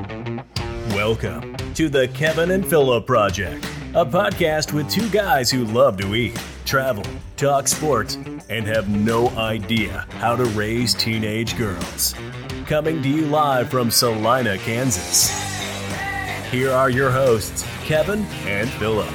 Welcome to the Kevin and Philip Project, a podcast with two guys who love to eat, travel, talk sports, and have no idea how to raise teenage girls. Coming to you live from Salina, Kansas. Here are your hosts, Kevin and Philip.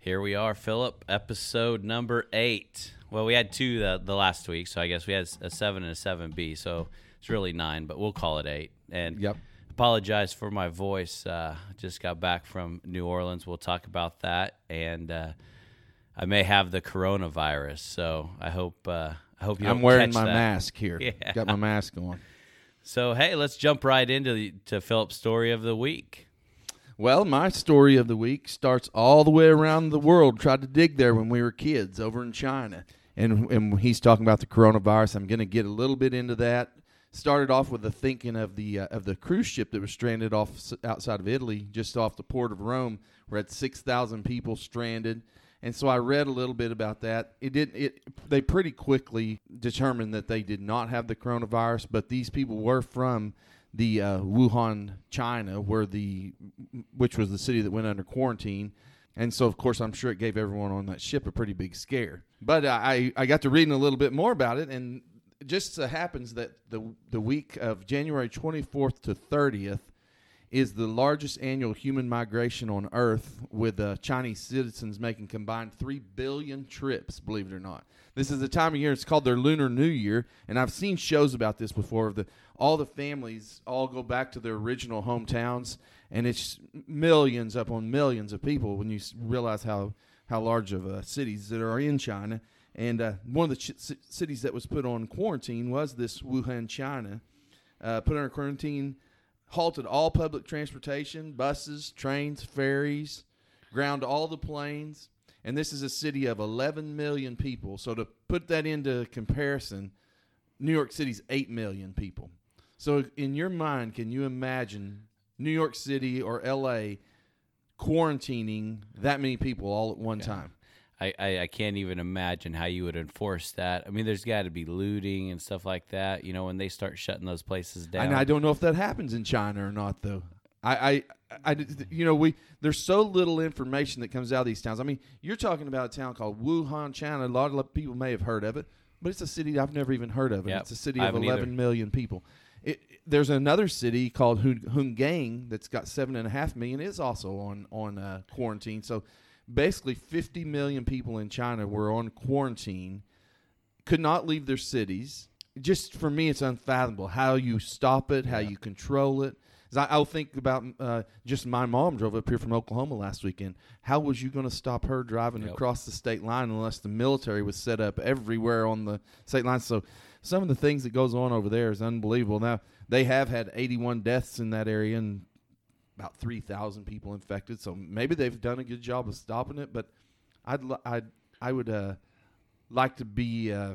Here we are, Philip, episode number eight. Well, we had two the, the last week, so I guess we had a seven and a seven B, so it's really nine, but we'll call it eight. And Yep. apologize for my voice. Uh, just got back from New Orleans. We'll talk about that, and uh, I may have the coronavirus, so I hope uh, I hope you. I'm wearing my that. mask here. Yeah. Got my mask on. So hey, let's jump right into the, to Philip's story of the week. Well, my story of the week starts all the way around the world. Tried to dig there when we were kids over in China. And, and he's talking about the coronavirus. I'm going to get a little bit into that. Started off with the thinking of the uh, of the cruise ship that was stranded off outside of Italy, just off the port of Rome. We're at six thousand people stranded, and so I read a little bit about that. It didn't. it. They pretty quickly determined that they did not have the coronavirus, but these people were from the uh, Wuhan, China, where the which was the city that went under quarantine. And so, of course, I'm sure it gave everyone on that ship a pretty big scare. But I, I got to reading a little bit more about it, and it just so happens that the the week of January 24th to 30th is the largest annual human migration on Earth, with uh, Chinese citizens making combined three billion trips. Believe it or not, this is the time of year. It's called their Lunar New Year, and I've seen shows about this before. The all the families all go back to their original hometowns, and it's millions upon millions of people when you realize how how large of uh, cities that are in China. And uh, one of the ch- ci- cities that was put on quarantine was this Wuhan, China. Uh, put under quarantine, halted all public transportation, buses, trains, ferries, ground all the planes. And this is a city of 11 million people. So to put that into comparison, New York City's 8 million people. So in your mind, can you imagine New York City or LA quarantining that many people all at one time? I, I, I can't even imagine how you would enforce that. I mean, there's got to be looting and stuff like that. You know, when they start shutting those places down. And I don't know if that happens in China or not, though. I, I, I, you know, we there's so little information that comes out of these towns. I mean, you're talking about a town called Wuhan, China. A lot of people may have heard of it, but it's a city I've never even heard of. Yep, it's a city of haven't 11 either. million people. There's another city called Hun- Huanggang that's got seven and a half million. Is also on on uh, quarantine. So basically, 50 million people in China were on quarantine could not leave their cities. Just for me, it's unfathomable how you stop it, how you control it. I, I'll think about uh, just my mom drove up here from Oklahoma last weekend. How was you going to stop her driving Yep. across the state line unless the military was set up everywhere on the state line? So some of the things that goes on over there is unbelievable. Now they have had 81 deaths in that area and about 3,000 people infected. So maybe they've done a good job of stopping it. But I'd li- I'd I would uh, like to be uh,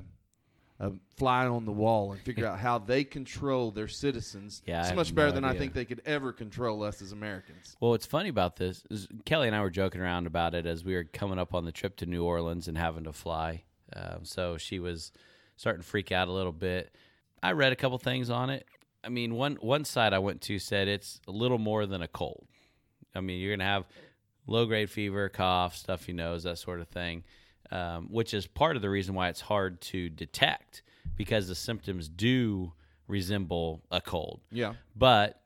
a fly on the wall and figure out how they control their citizens. Yeah, I so have much no better than I idea. think they could ever control us as Americans. Well, what's funny about this is Kelly and I were joking around about it as we were coming up on the trip to New Orleans and having to fly. Um, so she was starting to freak out a little bit. I read a couple things on it. I mean, one one side I went to said it's a little more than a cold. I mean, you're gonna have low grade fever, cough, stuffy nose, that sort of thing, um, which is part of the reason why it's hard to detect because the symptoms do resemble a cold. Yeah, But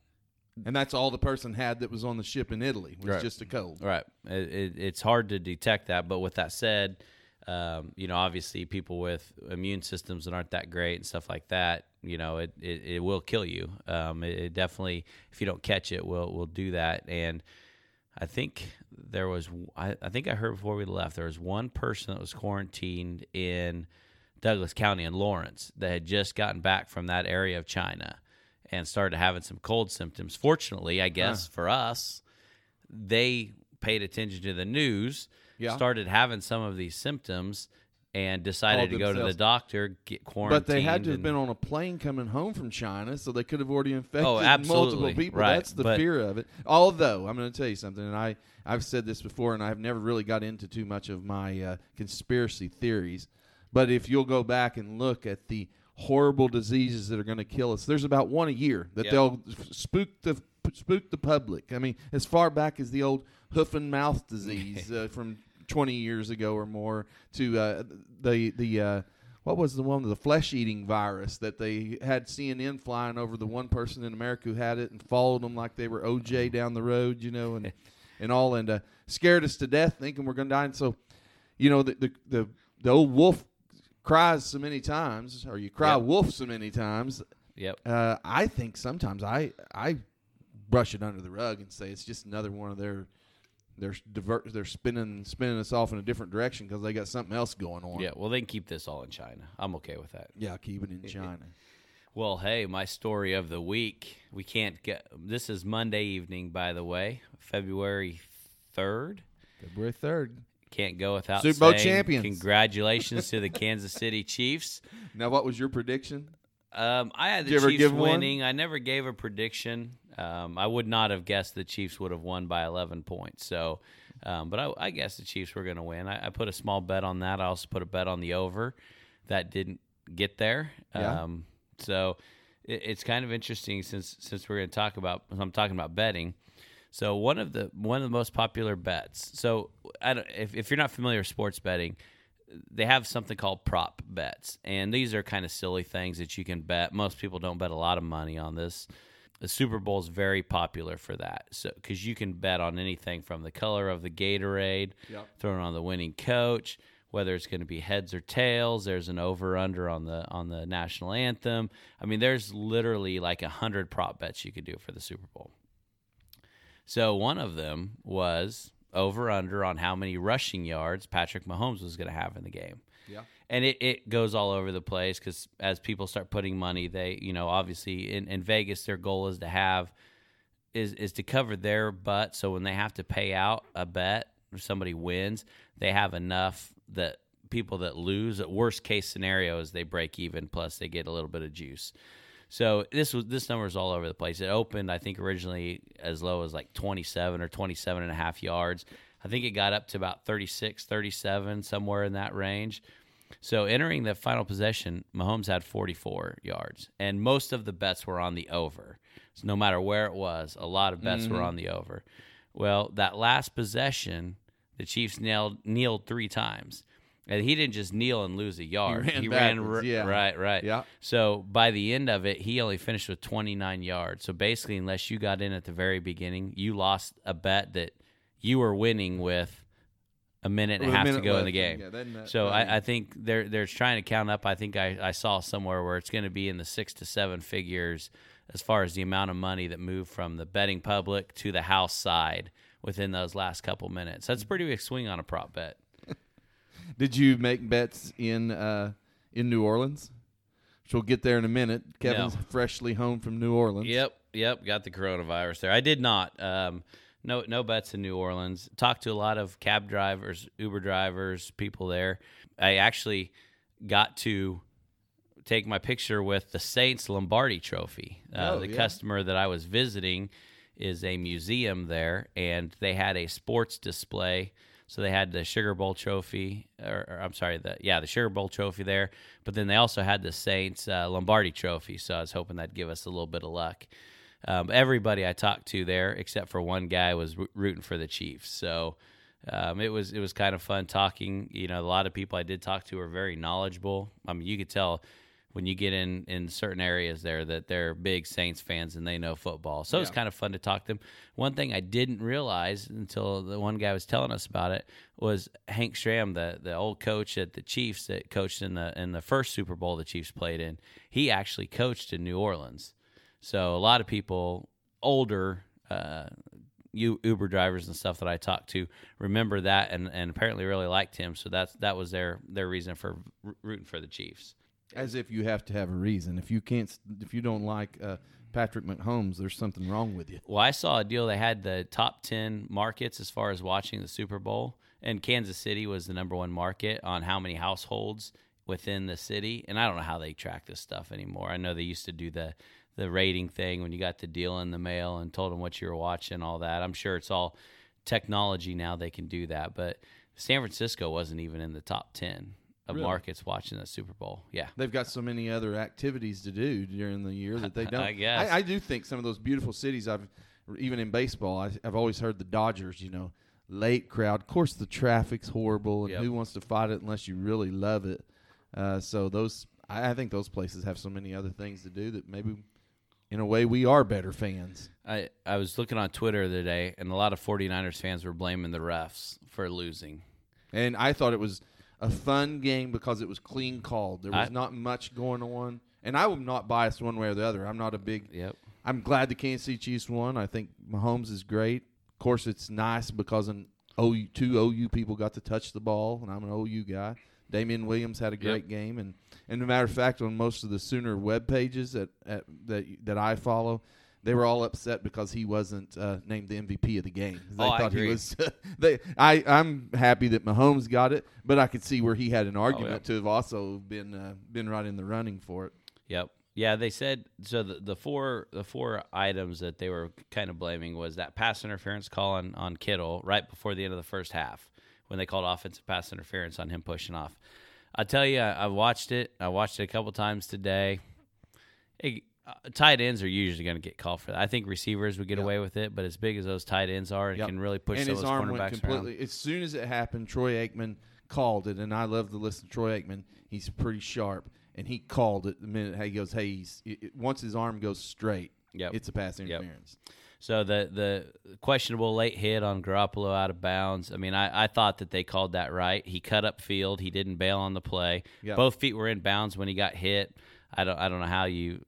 and that's all the person had that was on the ship in Italy was Right. just a cold. Right. It, it, it's hard to detect that. But with that said, um, you know, obviously people with immune systems that aren't that great and stuff like that, you know, it, it, it will kill you. Um, it, it definitely, if you don't catch it, will will do that. And I think there was, I, I think I heard before we left, there was one person that was quarantined in Douglas County in Lawrence that had just gotten back from that area of China and started having some cold symptoms. Fortunately, I guess for us, they paid attention to the news, Yeah. started having some of these symptoms, and decided to go to the doctor, get quarantined. But they had to have been on a plane coming home from China, so they could have already infected Oh, multiple people. Right. That's the But- fear of it. Although I'm going to tell you something, and I I've said this before, and I've never really got into too much of my uh, conspiracy theories. But if you'll go back and look at the horrible diseases that are going to kill us, there's about one a year that Yep. they'll spook the spook the public. I mean, as far back as the old hoof and mouth disease uh, from 20 years ago or more to uh, the the uh, what was the one the flesh eating virus that they had CNN flying over the one person in America who had it and followed them like they were OJ down the road, you know, and and all and uh, scared us to death thinking we're going to die. And so, you know, the the the, the old wolf cries so many times, or you cry Yep. wolf so many times. Yep. Uh, I think sometimes I I brush it under the rug and say it's just another one of their they're divert they're spinning spinning us off in a different direction because they got something else going on. Yeah. Well, they can keep this all in China. I'm okay with that. yeah, keep it in China. Well, hey, my story of the week. We can't get. This is Monday evening, by the way, February third. February third. Can't go without Super Bowl saying champions. Congratulations to the Kansas City Chiefs. Now, what was your prediction? Um, I had the Did you ever Chiefs give one? winning. I never gave a prediction. Um, I would not have guessed the Chiefs would have won by 11 points. So, um, but I, I guessed the Chiefs were going to win. I, I put a small bet on that. I also put a bet on the over. That didn't get there. Yeah. Um, so it, it's kind of interesting since since we're going to talk about. I'm talking about betting. So one of the one of the most popular bets. So I don't, if if you're not familiar with sports betting, they have something called prop bets, and these are kind of silly things that you can bet. Most people don't bet a lot of money on this. The Super Bowl is very popular for that, so because you can bet on anything from the color of the Gatorade, Yep. throwing on the winning coach, whether it's going to be heads or tails. There's an over under on the on the national anthem. I mean, there's literally like a hundred prop bets you could do for the Super Bowl. So one of them was over under on how many rushing yards Patrick Mahomes was going to have in the game. Yeah. And it, it goes all over the place because as people start putting money, they, you know, obviously in, in Vegas, their goal is to have, is, is to cover their butt. So when they have to pay out a bet or somebody wins, they have enough that people that lose, at worst case scenario, is they break even plus they get a little bit of juice. So this was this number is all over the place. It opened, I think, originally as low as like 27 or 27 and a half yards. I think it got up to about 36, 37, somewhere in that range. So entering the final possession, Mahomes had 44 yards, and most of the bets were on the over. So no matter where it was, a lot of bets were mm-hmm. on the over. Well, that last possession, the Chiefs nailed kneeled three times, and he didn't just kneel and lose a yard. ran ran backwards, r- yeah. right, right. Yeah. So by the end of it, he only finished with 29 yards. So basically, unless you got in at the very beginning, you lost a bet that you were winning with a minute and a half to go in the game. Yeah, isn't that so? I, I think they're they're trying to count up. I think I, I saw somewhere where it's going to be in the six to seven figures as far as the amount of money that moved from the betting public to the house side within those last couple minutes. That's a pretty big swing on a prop bet. Did you make bets in uh, in New Orleans? Which we'll get there in a minute. Kevin's No. freshly home from New Orleans. Yep, yep, got the coronavirus there. I did not. Um, no, no bets in New Orleans. Talked to a lot of cab drivers, Uber drivers, people there. I actually got to take my picture with the Saints Lombardi Trophy. Uh, Oh, the yeah. customer that I was visiting is a museum there, and they had a sports display. So they had the Sugar Bowl trophy, or, or I'm sorry, the yeah, the Sugar Bowl trophy there. But then they also had the Saints uh, Lombardi trophy. So I was hoping that'd give us a little bit of luck. Um, everybody I talked to there, except for one guy, was rooting for the Chiefs. So um, it was it was kind of fun talking. You know, a lot of people I did talk to are very knowledgeable. I mean, you could tell when you get in in certain areas there that they're big Saints fans and they know football. So it was kind of fun to talk to them. One thing I didn't realize until the one guy was telling us about it was Hank Stram, the the old coach at the Chiefs that coached in the in the first Super Bowl the Chiefs played in. He actually coached in New Orleans. So a lot of people older uh, you Uber drivers and stuff that I talked to remember that and, and apparently really liked him. So that's that was their their reason for rooting for the Chiefs. As if you have to have a reason. If you can't, if you don't like uh, Patrick Mahomes, there's something wrong with you. Well, I saw a deal. They had the top 10 markets as far as watching the Super Bowl, and Kansas City was the number one market on how many households within the city. And I don't know how they track this stuff anymore. I know they used to do the the rating thing when you got the deal in the mail and told them what you were watching, all that. I'm sure it's all technology now. They can do that, but San Francisco wasn't even in the top 10. of Really? markets watching the Super Bowl. Yeah. They've got so many other activities to do during the year that they don't. I guess. I, do think some of those beautiful cities. I've even in baseball. I, I've always heard the Dodgers. You know, late crowd. Of course, the traffic's horrible, and Yep. who wants to fight it unless you really love it? Uh, so those, I, I think those places have so many other things to do that maybe, in a way, we are better fans. I, I was looking on Twitter the other day, and a lot of 49ers fans were blaming the refs for losing. And I thought it was a fun game because it was clean called. There was I- not much going on. And I am not biased one way or the other. I'm not a big. Yep. I'm glad the Kansas City Chiefs won. I think Mahomes is great. Of course, it's nice because an OU, two OU people got to touch the ball, and I'm an OU guy. Damien Williams had a great game, and and a matter of fact, on most of the Sooner web pages that at, that that I follow, they were all upset because he wasn't uh, named the MVP of the game. They Oh, I thought he agree. was. they, I, I'm happy that Mahomes got it, but I could see where he had an argument yeah. to have also been uh, been right in the running for it. Yep. Yeah, they said so. The, the four the four items that they were kind of blaming was that pass interference call on, on Kittle right before the end of the first half when they called offensive pass interference on him pushing off. I tell you, I, I watched it. I watched it a couple times today. Hey, uh, tight ends are usually going to get called for that. I think receivers would get away with it, but as big as those tight ends are, it Yep. can really push and some his those arm went cornerbacks completely. around. As soon as it happened, Troy Aikman called it, and I love to listen to Troy Aikman. He's pretty sharp, and he called it the minute he goes, "Hey, he's, it, it- once his arm goes straight, Yep. it's a pass Yep. Interference." So the the questionable late hit on Garoppolo out of bounds. I mean, I, I thought that they called that right. He cut up field. He didn't bail on the play. Both feet were in bounds when he got hit. I don't I don't know how you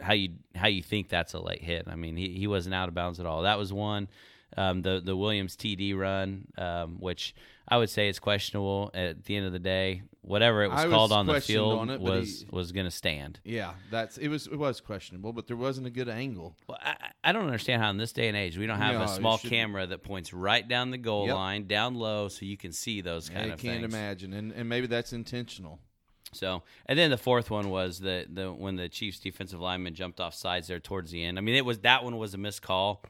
how you how you think that's a late hit. I mean, he, he wasn't out of bounds at all. That was one. Um, the the Williams TD run, um, which I would say it's questionable. At the end of the day, whatever it was I was called on the field on it, was he- was going to stand. Yeah, that's it was it was questionable, but there wasn't a good angle. Well, I, I don't understand how in this day and age we don't have No, a small camera that points right down the goal Yep. line, down low, so you can see those kind I of can't things. imagine, and and maybe that's intentional. So, and then the fourth one was the the when the Chiefs defensive lineman jumped off sides there towards the end. I mean, it was that one was a missed call.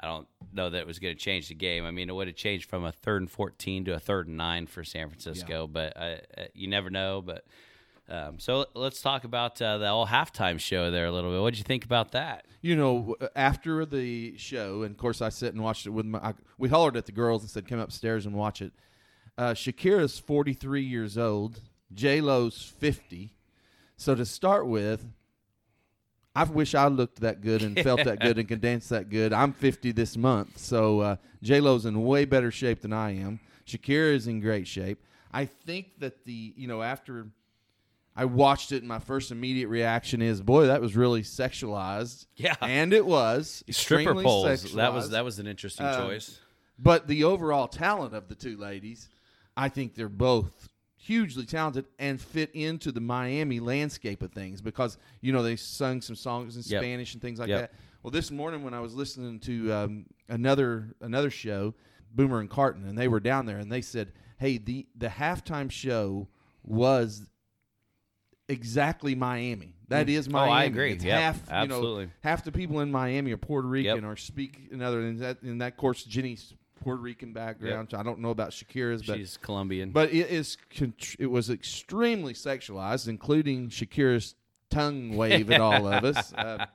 I don't know that it was going to change the game. I mean, it would have changed from a third and fourteen to a third and nine for San Francisco, but uh, uh, you never know. But um, so let's talk about uh, the whole halftime show there a little bit. What did you think about that? You know, after the show, and of course, I sit and watched it with my. I, we hollered at the girls and said, "Come upstairs and watch it." Uh, Shakira's forty three years old. J Lo's fifty. So to start with, I wish I looked that good and felt that good and could dance that good. I'm 50 this month, so uh, J Lo's in way better shape than I am. Shakira is in great shape. I think that the you know after I watched it, and my first immediate reaction is, boy, that was really sexualized. Yeah. and it was Stripper poles. That was that was an interesting Um, choice. But the overall talent of the two ladies, I think they're both hugely talented and fit into the Miami landscape of things because you know they sung some songs in Yep. Spanish and things like Yep. that. Well, this morning when I was listening to um, another another show, Boomer and Carton, and they were down there and they said, "Hey, the the halftime show was." Exactly Miami. That is Miami. Oh, I agree. It's Yep, half, you know, absolutely. half the people in Miami are Puerto Rican or speak another. And that, in that course, Jenny's Puerto Rican background. So I don't know about Shakira's, but She's Colombian. but it is it was extremely sexualized, including Shakira's tongue wave at all of us. Uh,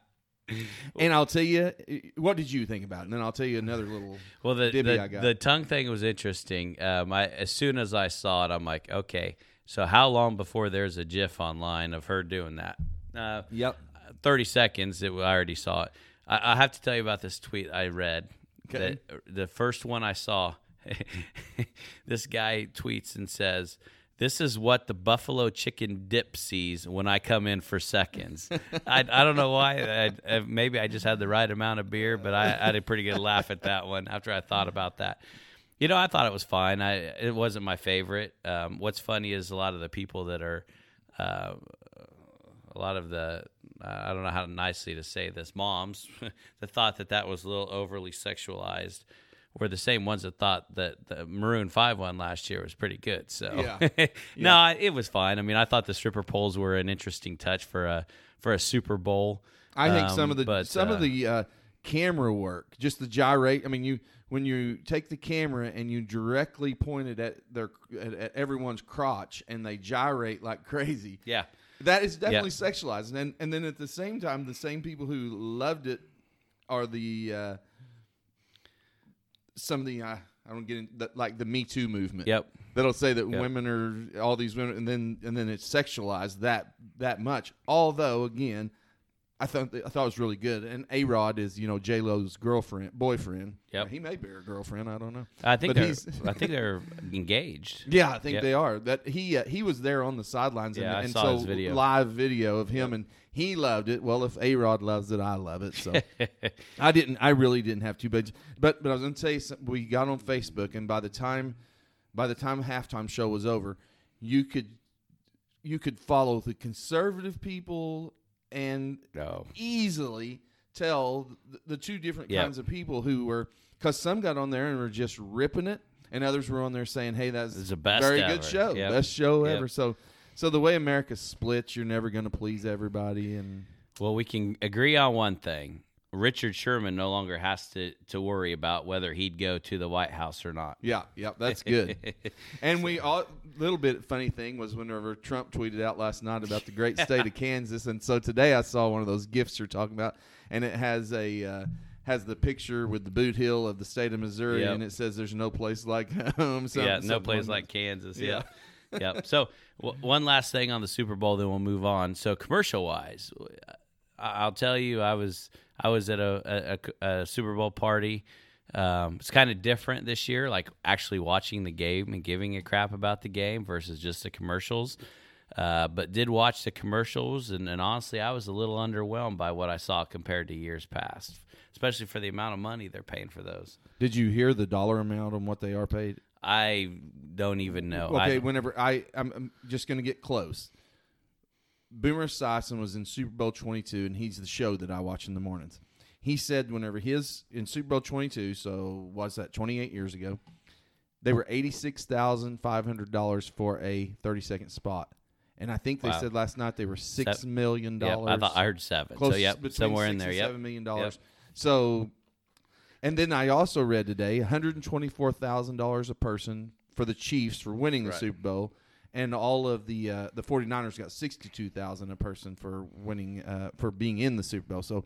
and I'll tell you, what did you think about it? And then I'll tell you another little. Well, the the, got. the tongue thing was interesting. Um, I as soon as I saw it, I'm like, okay, so how long before there's a GIF online of her doing that? Uh, Yep. thirty seconds. It, I already saw it. I, I have to tell you about this tweet I read. Okay. That, the first one I saw, this guy tweets and says. This is what the buffalo chicken dip sees when I come in for seconds. I, I don't know why. I, I, maybe I just had the right amount of beer, but I, I had a pretty good laugh at that one after I thought about that. You know, I thought it was fine. I it wasn't my favorite. Um, what's funny is a lot of the people that are, uh, a lot of the, I don't know how nicely to say this, moms that thought that that was a little overly sexualized, were the same ones that thought that the Maroon Five one last year was pretty good. So Yeah. no, I- it was fine. I mean, I thought the stripper poles were an interesting touch for a for a Super Bowl. I think Um, some of the but, some uh, of the uh, camera work, just the gyrate. I mean, you when you take the camera and you directly point it at their at, at everyone's crotch and they gyrate like crazy. Yeah. That is definitely sexualized, and and then at the same time, the same people who loved it are the uh, some of the uh, I don't get in, the, like the Me Too movement. Yep. That'll say that Yep. women are all these women, and then and then it's sexualized that that much. Although again, I thought I thought it was really good. And A Rod is you know J Lo's girlfriend boyfriend. Yeah, he may be her girlfriend. I don't know. I think But they're he's- I think they're engaged. Yeah, I think Yep. they are. That he uh, he was there on the sidelines and, I and saw so his video. live video of him and he loved it. Well, if A Rod loves it, I love it. So I didn't. I really didn't have to. But but but I was going to say we got on Facebook and by the time by the time halftime show was over, you could you could follow the conservative people and No. easily tell the, the two different Yep. kinds of people who were because some got on there and were just ripping it, and others were on there saying, "Hey, that's the best very ever." good show, Yep. best show Yep. ever." So, so the way America splits, you're never going to please everybody, and Well, we can agree on one thing. Richard Sherman no longer has to, to worry about whether he'd go to the White House or not. yeah, yeah, that's good. and we all little bit funny thing was whenever Trump tweeted out last night about the great state of Kansas, and so today I saw one of those gifts you're talking about, and it has a. Uh, has the picture with the boot heel of the state of Missouri, Yep. and it says "There's no place like home." something- yeah, no place like Kansas. Yeah. Yeah. yep. So w- one last thing on the Super Bowl, then we'll move on. So commercial wise, I- I'll tell you, I was I was at a, a, a Super Bowl party. Um, it's kind of different this year, like actually watching the game and giving a crap about the game versus just the commercials. Uh, but did watch the commercials, and, and honestly, I was a little underwhelmed by what I saw compared to years past, especially for the amount of money they're paying for those. Did you hear the dollar amount on what they are paid? I don't even know. okay, I, whenever I, I'm, I'm just going to get close. Boomer Esiason was in Super Bowl 22, and he's the show that I watch in the mornings. He said whenever his in Super Bowl 22, so was that 28 years ago, they were $86,500 for a 30 second spot. And I think they Wow. said last night they were six Seven- million Yep, dollars. I thought I heard seven. close so yep, somewhere in there. Yep. seven million dollars. So, and then I also read today one hundred and twenty-four thousand dollars a person for the Chiefs for winning the Right. Super Bowl, and all of the uh, the 49ers got sixty-two thousand a person for winning uh, for being in the Super Bowl. So,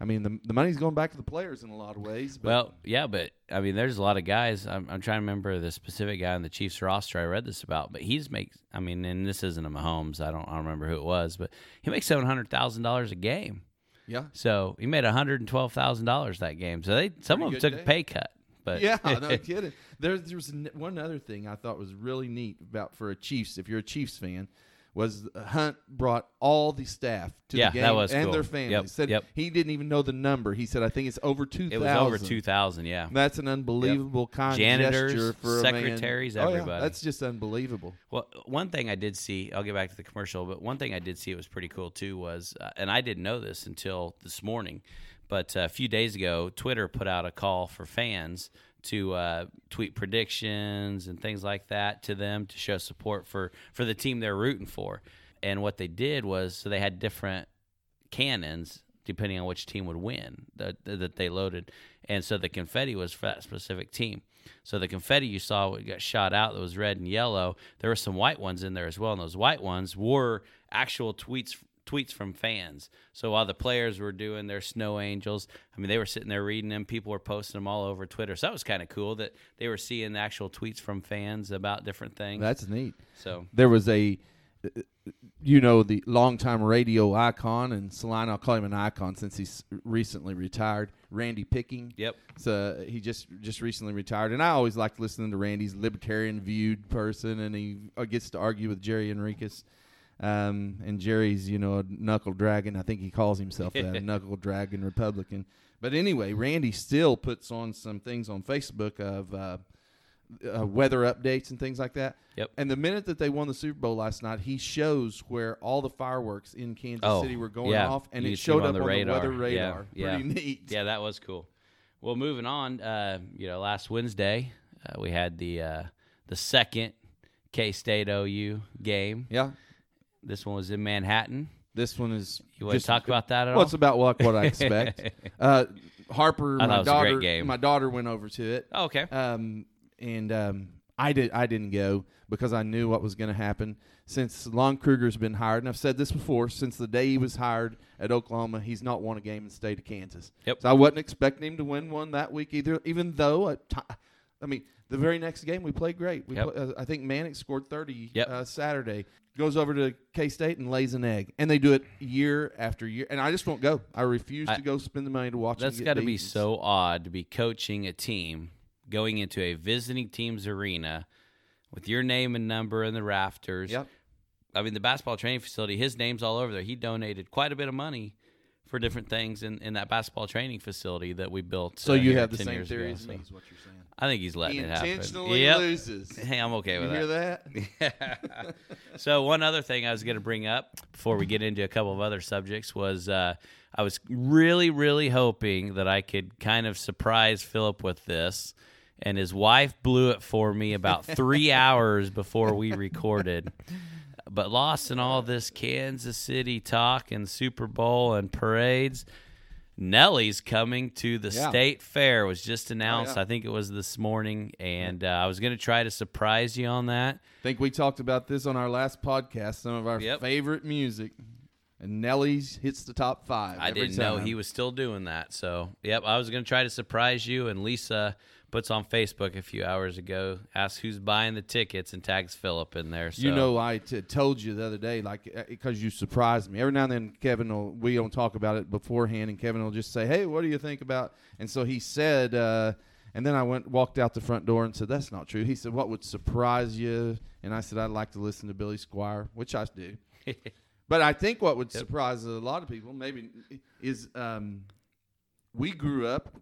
I mean, the the money's going back to the players in a lot of ways. But Well, yeah, but I mean, there's a lot of guys. I'm, I'm trying to remember the specific guy on the Chiefs roster I read this about, but he's makes. I mean, and this isn't a Mahomes. I don't. I don't remember who it was, but he makes seven hundred thousand dollars a game. yeah, So he made one hundred and twelve thousand dollars that game. So they some Pretty of them took day. a pay cut. But yeah, no kidding. There, there was one other thing I thought was really neat about for a Chiefs. If you're a Chiefs fan, was Hunt brought all the staff to Yeah, the game and cool. their families. Yep, Said yep. he didn't even know the number. He said, "I think it's over two it was over two thousand. Yeah. That's an unbelievable kind Janitors, gesture for a man. secretaries, Oh, yeah, everybody. that's just unbelievable. Well, one thing I did see, I'll get back to the commercial, but one thing I did see it was pretty cool too was, uh, and I didn't know this until this morning, but uh, a few days ago, Twitter put out a call for fans to uh, tweet predictions and things like that to them to show support for for the team they're rooting for. And what they did was, so they had different cannons depending on which team would win that that they loaded, and so the confetti was for that specific team. So the confetti you saw got shot out that was red and yellow. There were some white ones in there as well, and those white ones were actual tweets tweets from fans. So while the players were doing their snow angels, I mean they were sitting there reading them. People were posting them all over Twitter. So that was kind of cool that they were seeing the actual tweets from fans about different things. That's neat. so There was a, you know, the longtime radio icon, and Salina, I'll call him an icon since he's recently retired. Randy Picking. yep. So he just just recently retired, and I always liked listening to Randy's libertarian viewed person, and he uh, gets to argue with Jerry Enriquez. Um, and Jerry's, you know, a knuckle dragon. I think he calls himself that, a knuckle dragon Republican. But anyway, Randy still puts on some things on Facebook of uh, uh, weather updates and things like that. Yep. And the minute that they won the Super Bowl last night, he shows where all the fireworks in Kansas Oh, City were going yeah. off, and You it showed them up on the on radar. the weather radar. yeah. Pretty neat. Yeah, that was cool. Well, moving on, uh, you know, last Wednesday uh, we had the uh, the second K State OU game. Yeah. This one was in Manhattan. This one is. You want to talk about that at Well, all? it's about like what I expect. uh, Harper, my it was a great daughter, game. my daughter went over to it. Oh, okay. Um, and um, I did. I didn't go because I knew what was going to happen. Since Lon Kruger's been hired, and I've said this before, since the day he was hired at Oklahoma, he's not won a game in the state of Kansas. Yep. So I wasn't expecting him to win one that week either. Even though, I ti- I mean, the very next game we played great. We Yep. play, uh, I think Manek scored thirty Yep. uh, Saturday. Goes over to K State and lays an egg, and they do it year after year. And I just won't go. I refuse I- to go spend the money to watch. That's got to be so odd to be coaching a team going into a visiting team's arena with your name and number in the rafters. Yep. I mean, the basketball training facility, his name's all over there. He donated quite a bit of money for different things in, in that basketball training facility that we built. So uh, you have the 10 same theory as me, is what you're saying. I think he's letting He it happen. intentionally Yep. loses. Hey, I'm okay with You with hear that. that? so one other thing I was going to bring up before we get into a couple of other subjects was uh, I was really, really hoping that I could kind of surprise Philip with this, and his wife blew it for me about three hours before we recorded. But lost in all this Kansas City talk and Super Bowl and parades. Nelly's coming to the Yeah. state fair was just announced. yeah. I think it was this morning, and uh, I was going to try to surprise you on that. I think we talked about this on our last podcast. Some of our Yep. favorite music, and Nelly's hits the top five. I didn't know he was still doing that. So, yep, I was going to try to surprise you. And Lisa puts on Facebook a few hours ago, asks who's buying the tickets, and tags Philip in there. So. You know, I t- told you the other day, like, because you surprised me. Every now and then, Kevin will, we don't talk about it beforehand, and Kevin will just say, Hey, what do you think about? And so he said, uh, and then I went, walked out the front door and said, That's not true. He said, What would surprise you? And I said, I'd like to listen to Billy Squier, which I do. But I think what would surprise a lot of people, maybe, is um, we grew up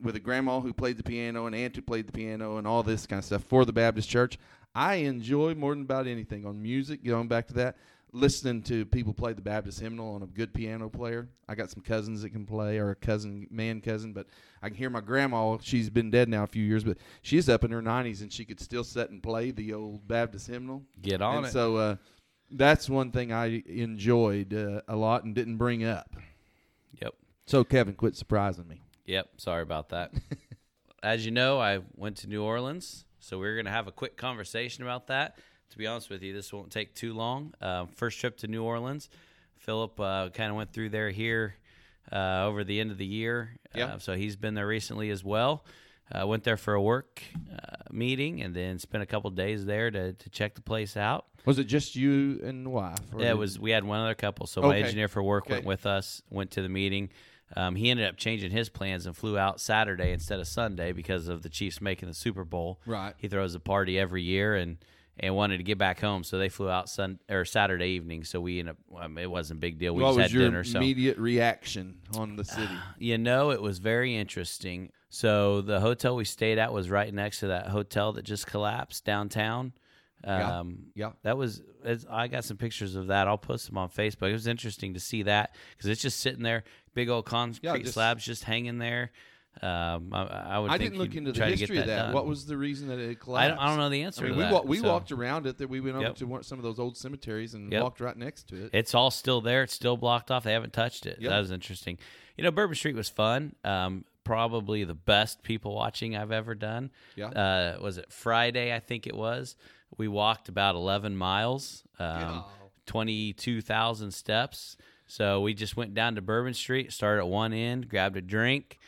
with a grandma who played the piano, an aunt who played the piano, and all this kind of stuff for the Baptist church. I enjoy more than about anything on music. Going back to that, listening to people play the Baptist hymnal on a good piano player. I got some cousins that can play, or a cousin, man cousin, but I can hear my grandma. She's been dead now a few years, but she's up in her nineties and she could still sit and play the old Baptist hymnal. Get on and it. So uh, that's one thing I enjoyed uh, a lot and didn't bring up. Yep. So Kevin, quit surprising me. Yep. Sorry about that. As you know, I went to New Orleans, so we're going to have a quick conversation about that. To be honest with you, this won't take too long. Uh, first trip to New Orleans. Philip uh, kind of went through there here uh, over the end of the year. Yeah. Uh, so he's been there recently as well. Uh, went there for a work uh, meeting and then spent a couple days there to, to check the place out. Was it just you and wife? Yeah, it was. We had one other couple. So my engineer for work Okay. went with us. Went to the meeting. Um, he ended up changing his plans and flew out Saturday instead of Sunday because of the Chiefs making the Super Bowl. Right. He throws a party every year and and wanted to get back home, so they flew out Sun or Saturday evening. So we ended up. It wasn't a big deal. We what just was had your dinner. So immediate reaction on the city? you know, it was very interesting. So the hotel we stayed at was right next to that hotel that just collapsed downtown. Yeah. Um, Yeah. that was. It's, I got some pictures of that. I'll post them on Facebook. It was interesting to see that because it's just sitting there, big old concrete just- slabs just hanging there. Um, I, I would. I think didn't look into the history of that. done. What was the reason that it I collapsed? don't, I don't know the answer I mean, to we that. wa- we so walked around it. That we went over Yep. to one, some of those old cemeteries and Yep. walked right next to it. It's all still there. It's still blocked off. They haven't touched it. Yep. That was interesting. You know, Bourbon Street was fun. Um, probably the best people watching I've ever done. Yeah. Uh, was it Friday? I think it was. We walked about 11 miles, um, 22,000 steps. So we just went down to Bourbon Street, started at one end, grabbed a drink,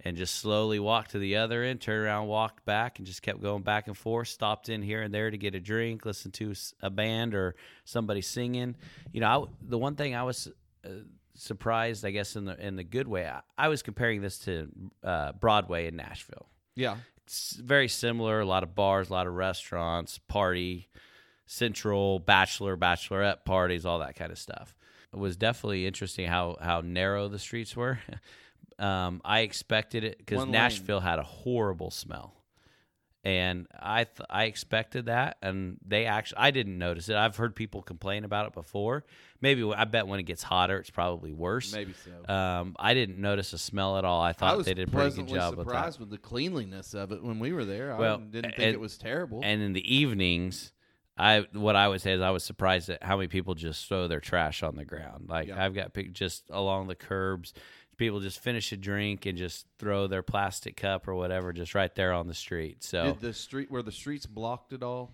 and just slowly walked to the other end, turned around, walked back, and just kept going back and forth. Stopped in here and there to get a drink, listen to a band or somebody singing. You know, I, the one thing I was uh, surprised, I guess, in the in the good way, I, I was comparing this to uh, Broadway in Nashville. yeah. It's very similar. A lot of bars, a lot of restaurants, party, central, bachelor, bachelorette parties, all that kind of stuff. Was definitely interesting how how narrow the streets were. um, I expected it because One lane. Nashville had a horrible smell, and I th- I expected that, and they actually I didn't notice it. I've heard people complain about it before. Maybe I bet when it gets hotter, it's probably worse. Maybe so. Um, I didn't notice a smell at all. I thought I they did a pretty good job with that. surprised with, the cleanliness of it when we were there. Well, I didn't think and- it was terrible. And in the evenings, I what I would say is I was surprised at how many people just throw their trash on the ground. Like Yeah. I've got just along the curbs, people just finish a drink and just throw their plastic cup or whatever just right there on the street. So Did the street where the streets blocked it all?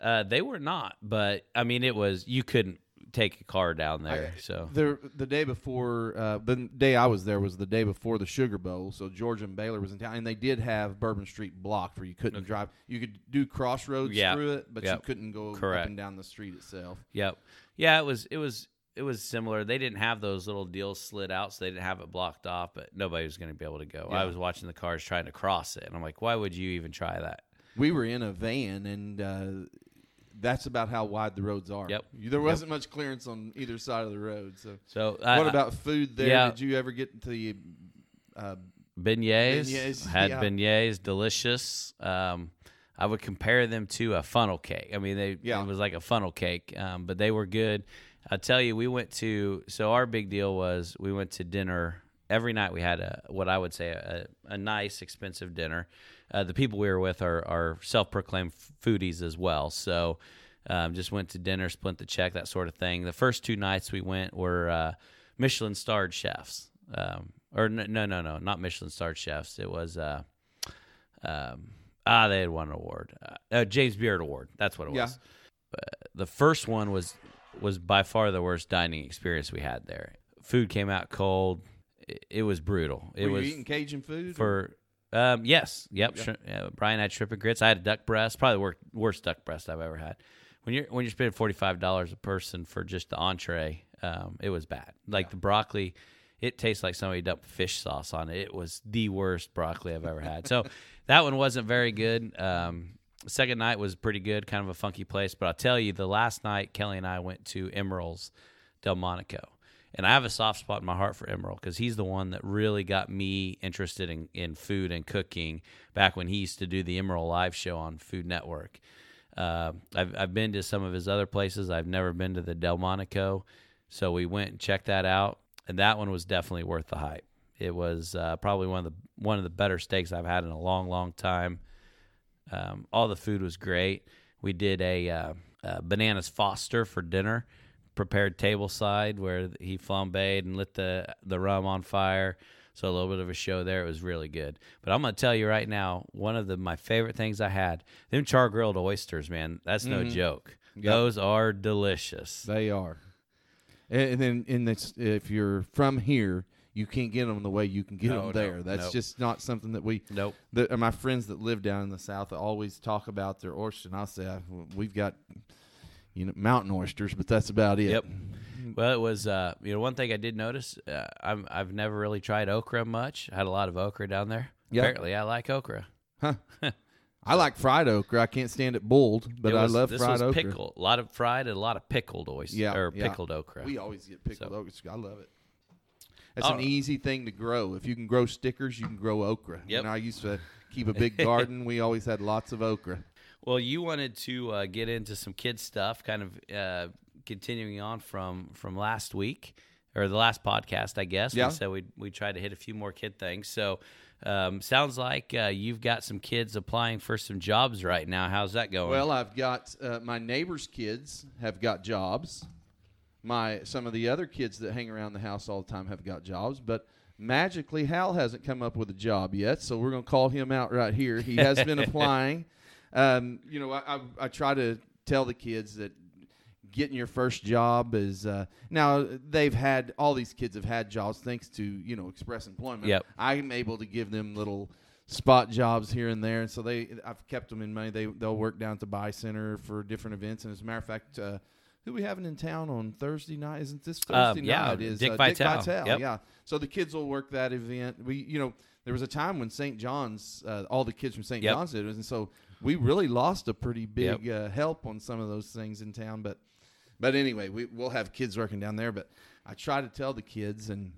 uh, they were not, but I mean, it was you couldn't take a car down there. I- so The the day before, uh, the day I was there was the day before the Sugar Bowl. So Georgia and Baylor was in town, and they did have Bourbon Street blocked where you couldn't drive. You could do crossroads Yeah. through it, but you couldn't go up and down the street itself. Yep. Yeah, it was it was it was similar. They didn't have those little deals slid out, so they didn't have it blocked off, but nobody was going to be able to go. I was watching the cars trying to cross it, and I'm like, why would you even try that? We were in a van, and uh, that's about how wide the roads are. Yep. There wasn't much clearance on either side of the road. So, So I- what I- about food there? yeah. Did you ever get to the? Uh, beignets? Beignets, Had yeah. beignets, delicious. Um, I would compare them to a funnel cake. I mean, they Yeah. it was like a funnel cake, um, but they were good. I tell you, we went to so our big deal was we went to dinner every night. We had a what I would say a, a nice, expensive dinner. Uh, the people we were with are, are self-proclaimed foodies as well, so um, just went to dinner, split the check, that sort of thing. The first two nights we went were uh, Michelin starred chefs, um, or no, no, no, no, not Michelin starred chefs. It was. Uh, um, ah, they had won an award, uh, uh, James Beard Award. That's what it Yeah. was. The first one was was by far the worst dining experience we had there. Food came out cold. It, it was brutal. It were was you eating Cajun food? for um, yes, yep. Shrimp, uh, Brian had shrimp and grits. I had a duck breast, probably the wor- worst duck breast I've ever had. When you're when you're spending forty five dollars a person for just the entree, um, it was bad. Like the broccoli, it tastes like somebody dumped fish sauce on it. It was the worst broccoli I've ever had. So that one wasn't very good. Um, second night was pretty good, kind of a funky place. But I'll tell you, the last night Kelly and I went to Emeril's Delmonico. And I have a soft spot in my heart for Emeril because he's the one that really got me interested in, in food and cooking back when he used to do the Emeril Live show on Food Network. Uh, I've, I've been to some of his other places. I've never been to the Delmonico. So we went and checked that out. And that one was definitely worth the hype. It was uh, probably one of the one of the better steaks I've had in a long, long time. Um, all the food was great. We did a uh, bananas Foster for dinner, prepared table side where he flambéed and lit the the rum on fire. So a little bit of a show there. It was really good. But I'm gonna tell you right now, one of the my favorite things I had them char grilled oysters, man. That's no mm-hmm. joke. Yep. Those are delicious. They are. And, and then in this, if you're from here, you can't get them the way you can get No, them no, there. That's nope. just not something that we. Nope. The, my friends that live down in the south always talk about their oyster, and I'll say I, we've got, you know, mountain oysters, but that's about it. Yep. Well, it was uh, you know one thing I did notice. Uh, I'm I've never really tried okra much. I had a lot of okra down there. Yep. Apparently, I like okra. Huh. I like fried okra. I can't stand it boiled, but It I love fried was okra. Pickle, a lot of fried and a lot of pickled oysters Yeah, or yeah. pickled okra. We always get pickled So- okra. I love it. It's All an right. easy thing to grow. If you can grow stickers, you can grow okra. Yep. When I used to keep a big garden, we always had lots of okra. Well, you wanted to uh, get into some kid stuff, kind of uh, continuing on from from last week or the last podcast, I guess. Yeah. We said we we tried to hit a few more kid things. So, um, sounds like uh, you've got some kids applying for some jobs right now. How's that going? Well, I've got uh, my neighbors' kids have got jobs. My some of the other kids that hang around the house all the time have got jobs, but magically Hal hasn't come up with a job yet. So we're going to call him out right here. He has been applying. Um, you know, I, I, I try to tell the kids that getting your first job is uh, now they've had all these kids have had jobs thanks to you know express employment. Yep. I'm able to give them little spot jobs here and there, and so they I've kept them in money. They they'll work down at the Bi-Center for different events, and as a matter of fact. Uh, who we having in town on Thursday night? Isn't this Um, Thursday yeah, night? Is Dick uh, Vitale. Dick Vitale. Yep. Yeah. So the kids will work that event. We, you know, there was a time when St. John's, uh, all the kids from St. Yep. John's did it, and so we really lost a pretty big uh, help on some of those things in town. But, but anyway, we, we'll have kids working down there. But I try to tell the kids, and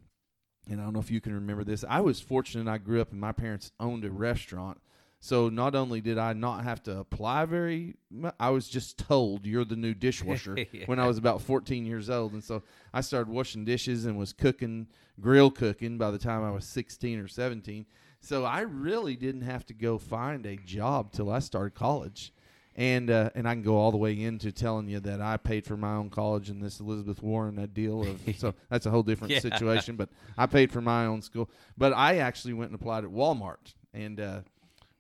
and I don't know if you can remember this. I was fortunate. I grew up, and my parents owned a restaurant. So not only did I not have to apply very, mu- I was just told you're the new dishwasher when I was about 14 years old, and so I started washing dishes and was cooking, grill cooking by the time I was 16 or 17. So I really didn't have to go find a job till I started college, and uh, and I can go all the way into telling you that I paid for my own college and this Elizabeth Warren a deal of so that's a whole different Yeah. situation. But I paid for my own school. But I actually went and applied at Walmart and uh,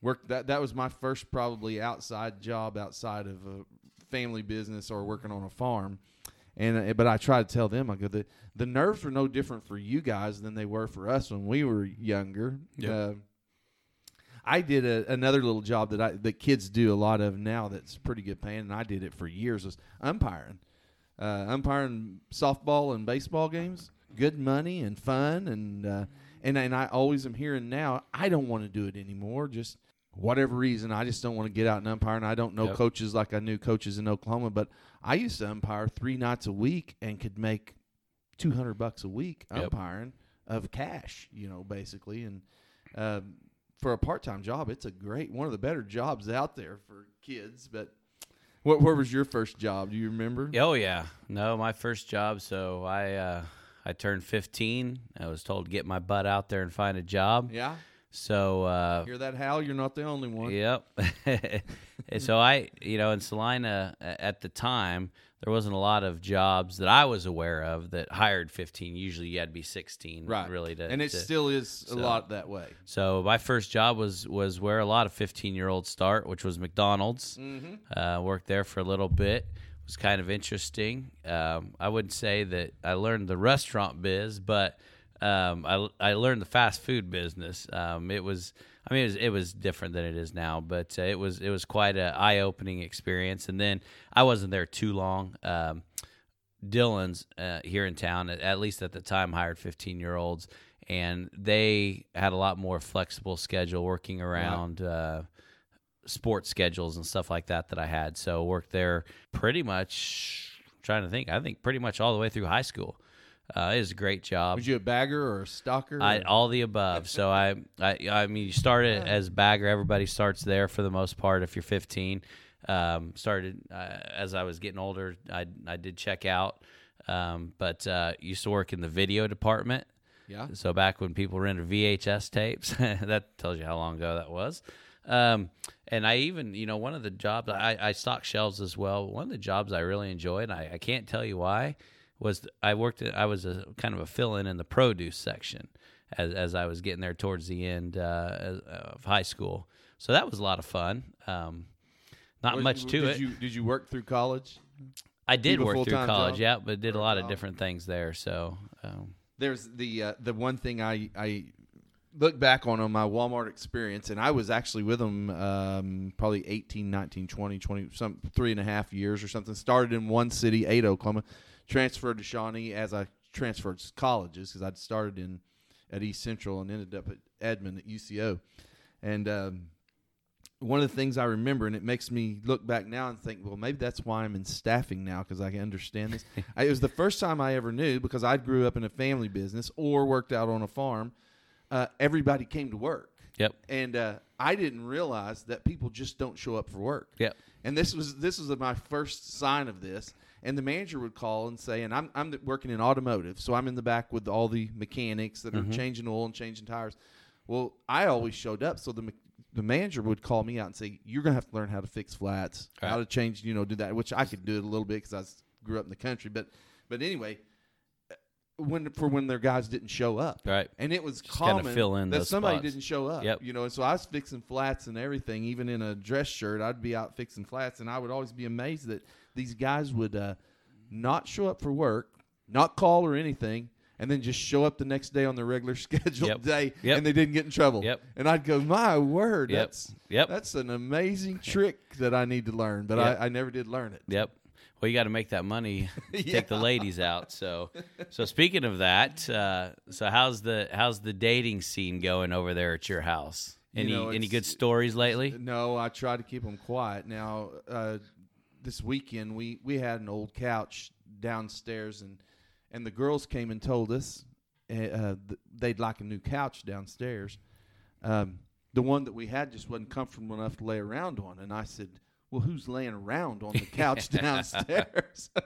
worked. That that was my first probably outside job outside of a family business or working on a farm. And uh, but I try to tell them I go the the nerves were no different for you guys than they were for us when we were younger. Yep. Uh, I did a, another little job that I that kids do a lot of now that's pretty good paying, and I did it for years was umpiring, uh, umpiring softball and baseball games. Good money and fun, and uh, and and I always am hearing now I don't want to do it anymore. Just whatever reason, I just don't want to get out and umpire. And I don't know Yep. coaches like I knew coaches in Oklahoma, but I used to umpire three nights a week and could make two hundred bucks a week Yep. umpiring of cash. You know, basically, and um, for a part-time job, it's a great one of the better jobs out there for kids. But what where was your first job? Do you remember? Oh yeah, no, my first job. So I uh, I turned 15. I was told to get my butt out there and find a job. Yeah. So uh, Hear that, Hal? You're not the only one. Yep. so I, you know, in Salina at the time, there wasn't a lot of jobs that I was aware of that hired 15. Usually you had to be 16, Right. Really, to, and it to- still is a lot that way. So my first job was was where a lot of 15 year olds start, which was McDonald's. Mm-hmm. Uh, worked there for a little bit. It was kind of interesting. Um, I wouldn't say that I learned the restaurant biz, but um, I, I learned the fast food business. Um, it was, I mean, it was, it was different than it is now, but uh, it was it was quite an eye opening experience. And then I wasn't there too long. Um, Dillons uh, here in town, at, least at the time, hired 15 year olds, and they had a lot more flexible schedule working around uh, sports schedules and stuff like that that I had. So worked there pretty much. Trying to think, I think pretty much all the way through high school. Uh, it was a great job. Was you a bagger or a stalker? I, all the above. So I, I, I mean, you started as bagger. Everybody starts there for the most part. If you're 15, um, started uh, as I was getting older. I, I did check out, um, but uh, used to work in the video department. yeah. So back when people rented VHS tapes, that tells you how long ago that was. Um, and I even, you know, one of the jobs I, I stock shelves as well. One of the jobs I really enjoyed, I, I can't tell you why, was I worked. At, I was a kind of a fill-in in the produce section as as I was getting there towards the end uh, of high school. So that was a lot of fun. Um, not Was- much to did it. You, did you work through college? I did work through college, job? yeah, but did a lot of different things there. So. Um, There's the uh, the one thing I I look back on on my Walmart experience, and I was actually with them um, probably 18, 19, 20, 20, some three and a half years or something. Started in one city, Ada Oklahoma, transferred to Shawnee as I transferred colleges because I'd started in at East Central and ended up at Edmond at UCO, and. Um, one of the things I remember, and it makes me look back now and think, well, maybe that's why I'm in staffing now because I can understand this. I, it was the first time I ever knew because I grew up in a family business or worked out on a farm. Uh, everybody came to work, yep. and uh, I didn't realize that people just don't show up for work. Yep. And this was this was my first sign of this. And the manager would call and say, and I'm I'm working in automotive, so I'm in the back with all the mechanics that are Mm-hmm. changing oil and changing tires. Well, I always showed up, so the me- the manager would call me out and say, "You're gonna have to learn how to fix flats, how to change, you know, do that." Which I could do it a little bit because I grew up in the country, but but anyway, when for when their guys didn't show up, Right. and it was Just common fill in that somebody spots. didn't show up. Yep. You know, and so I was fixing flats and everything, even in a dress shirt. I'd be out fixing flats, and I would always be amazed that these guys would uh, not show up for work, not call or anything, and then just show up the next day on their regular scheduled Yep. day, Yep. and they didn't get in trouble. Yep. And I'd go, my word, Yep. that's Yep. that's an amazing trick that I need to learn, but. I, I never did learn it. Yep. Well, you got to make that money, to take the ladies out. So, so speaking of that, uh, so how's the how's the dating scene going over there at your house? You Any know, any good stories lately? No, I try to keep them quiet. Now, uh, this weekend we we had an old couch downstairs, and and the girls came and told us uh, uh, th- they'd like a new couch downstairs. Um, the one that we had just wasn't comfortable enough to lay around on, and I said. Well, who's laying around on the couch downstairs?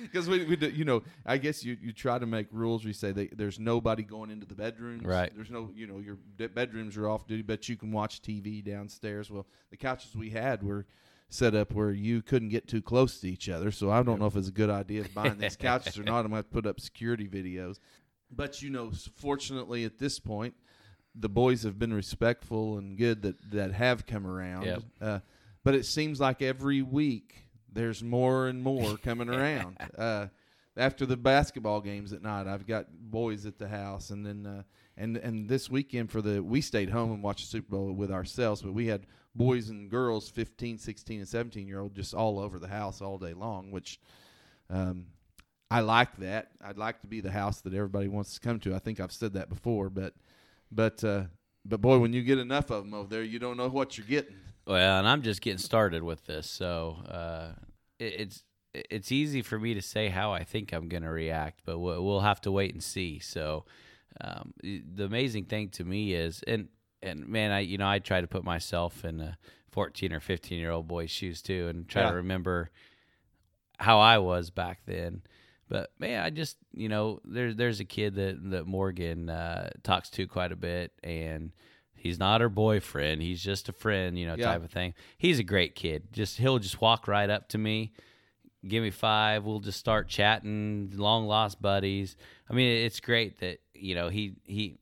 Because we, we, do, you know, I guess you, you try to make rules. We say that there's nobody going into the bedrooms. Right. There's no, you know, your bedrooms are off duty, but you can watch TV downstairs. Well, the couches we had were set up where you couldn't get too close to each other. So I don't know if it's a good idea buying these couches or not. I'm going to put up security videos. But you know, fortunately at this point, the boys have been respectful and good that that have come around. Yep. Uh, but it seems like every week there's more and more coming around. Uh, after the basketball games at night, I've got boys at the house, and then uh, and and this weekend for the we stayed home and watched the Super Bowl with ourselves, but we had boys and girls, 15, 16, and 17 year old, just all over the house all day long, which um, I like that. I'd like to be the house that everybody wants to come to. I think I've said that before, but but uh, but boy, when you get enough of them over there, you don't know what you're getting. Well, and I'm just getting started with this, so uh, it, it's it's easy for me to say how I think I'm going to react, but we'll, we'll have to wait and see. So um, the amazing thing to me is, and and man, I you know I try to put myself in a 14 or 15 year old boy's shoes too, and try Yeah. to remember how I was back then. But man, I just you know there's there's a kid that that Morgan uh, talks to quite a bit, and he's not her boyfriend. He's just a friend, you know, Yeah. type of thing. He's a great kid. Just he'll just walk right up to me, give me five. We'll just start chatting, long lost buddies. I mean, it's great that you know he he.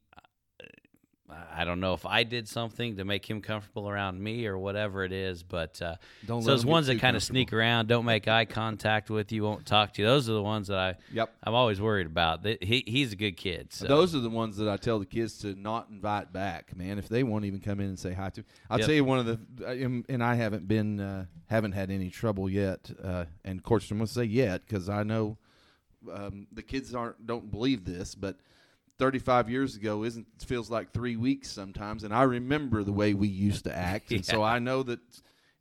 I don't know if I did something to make him comfortable around me or whatever it is, but uh, Don't so those ones that kind of sneak around, don't make eye contact with you, won't talk to you. Those are the ones that I Yep. I'm always worried about. He he's a good kid. So. Those are the ones that I tell the kids to not invite back, man. If they won't even come in and say hi to, I'll Yep. tell you one of the, and I haven't been, uh, haven't had any trouble yet. Uh, and of course, I'm going to say yet because I know um, the kids aren't don't believe this, but 35 years ago isn't feels like three weeks sometimes, and I remember the way we used to act, and so I know that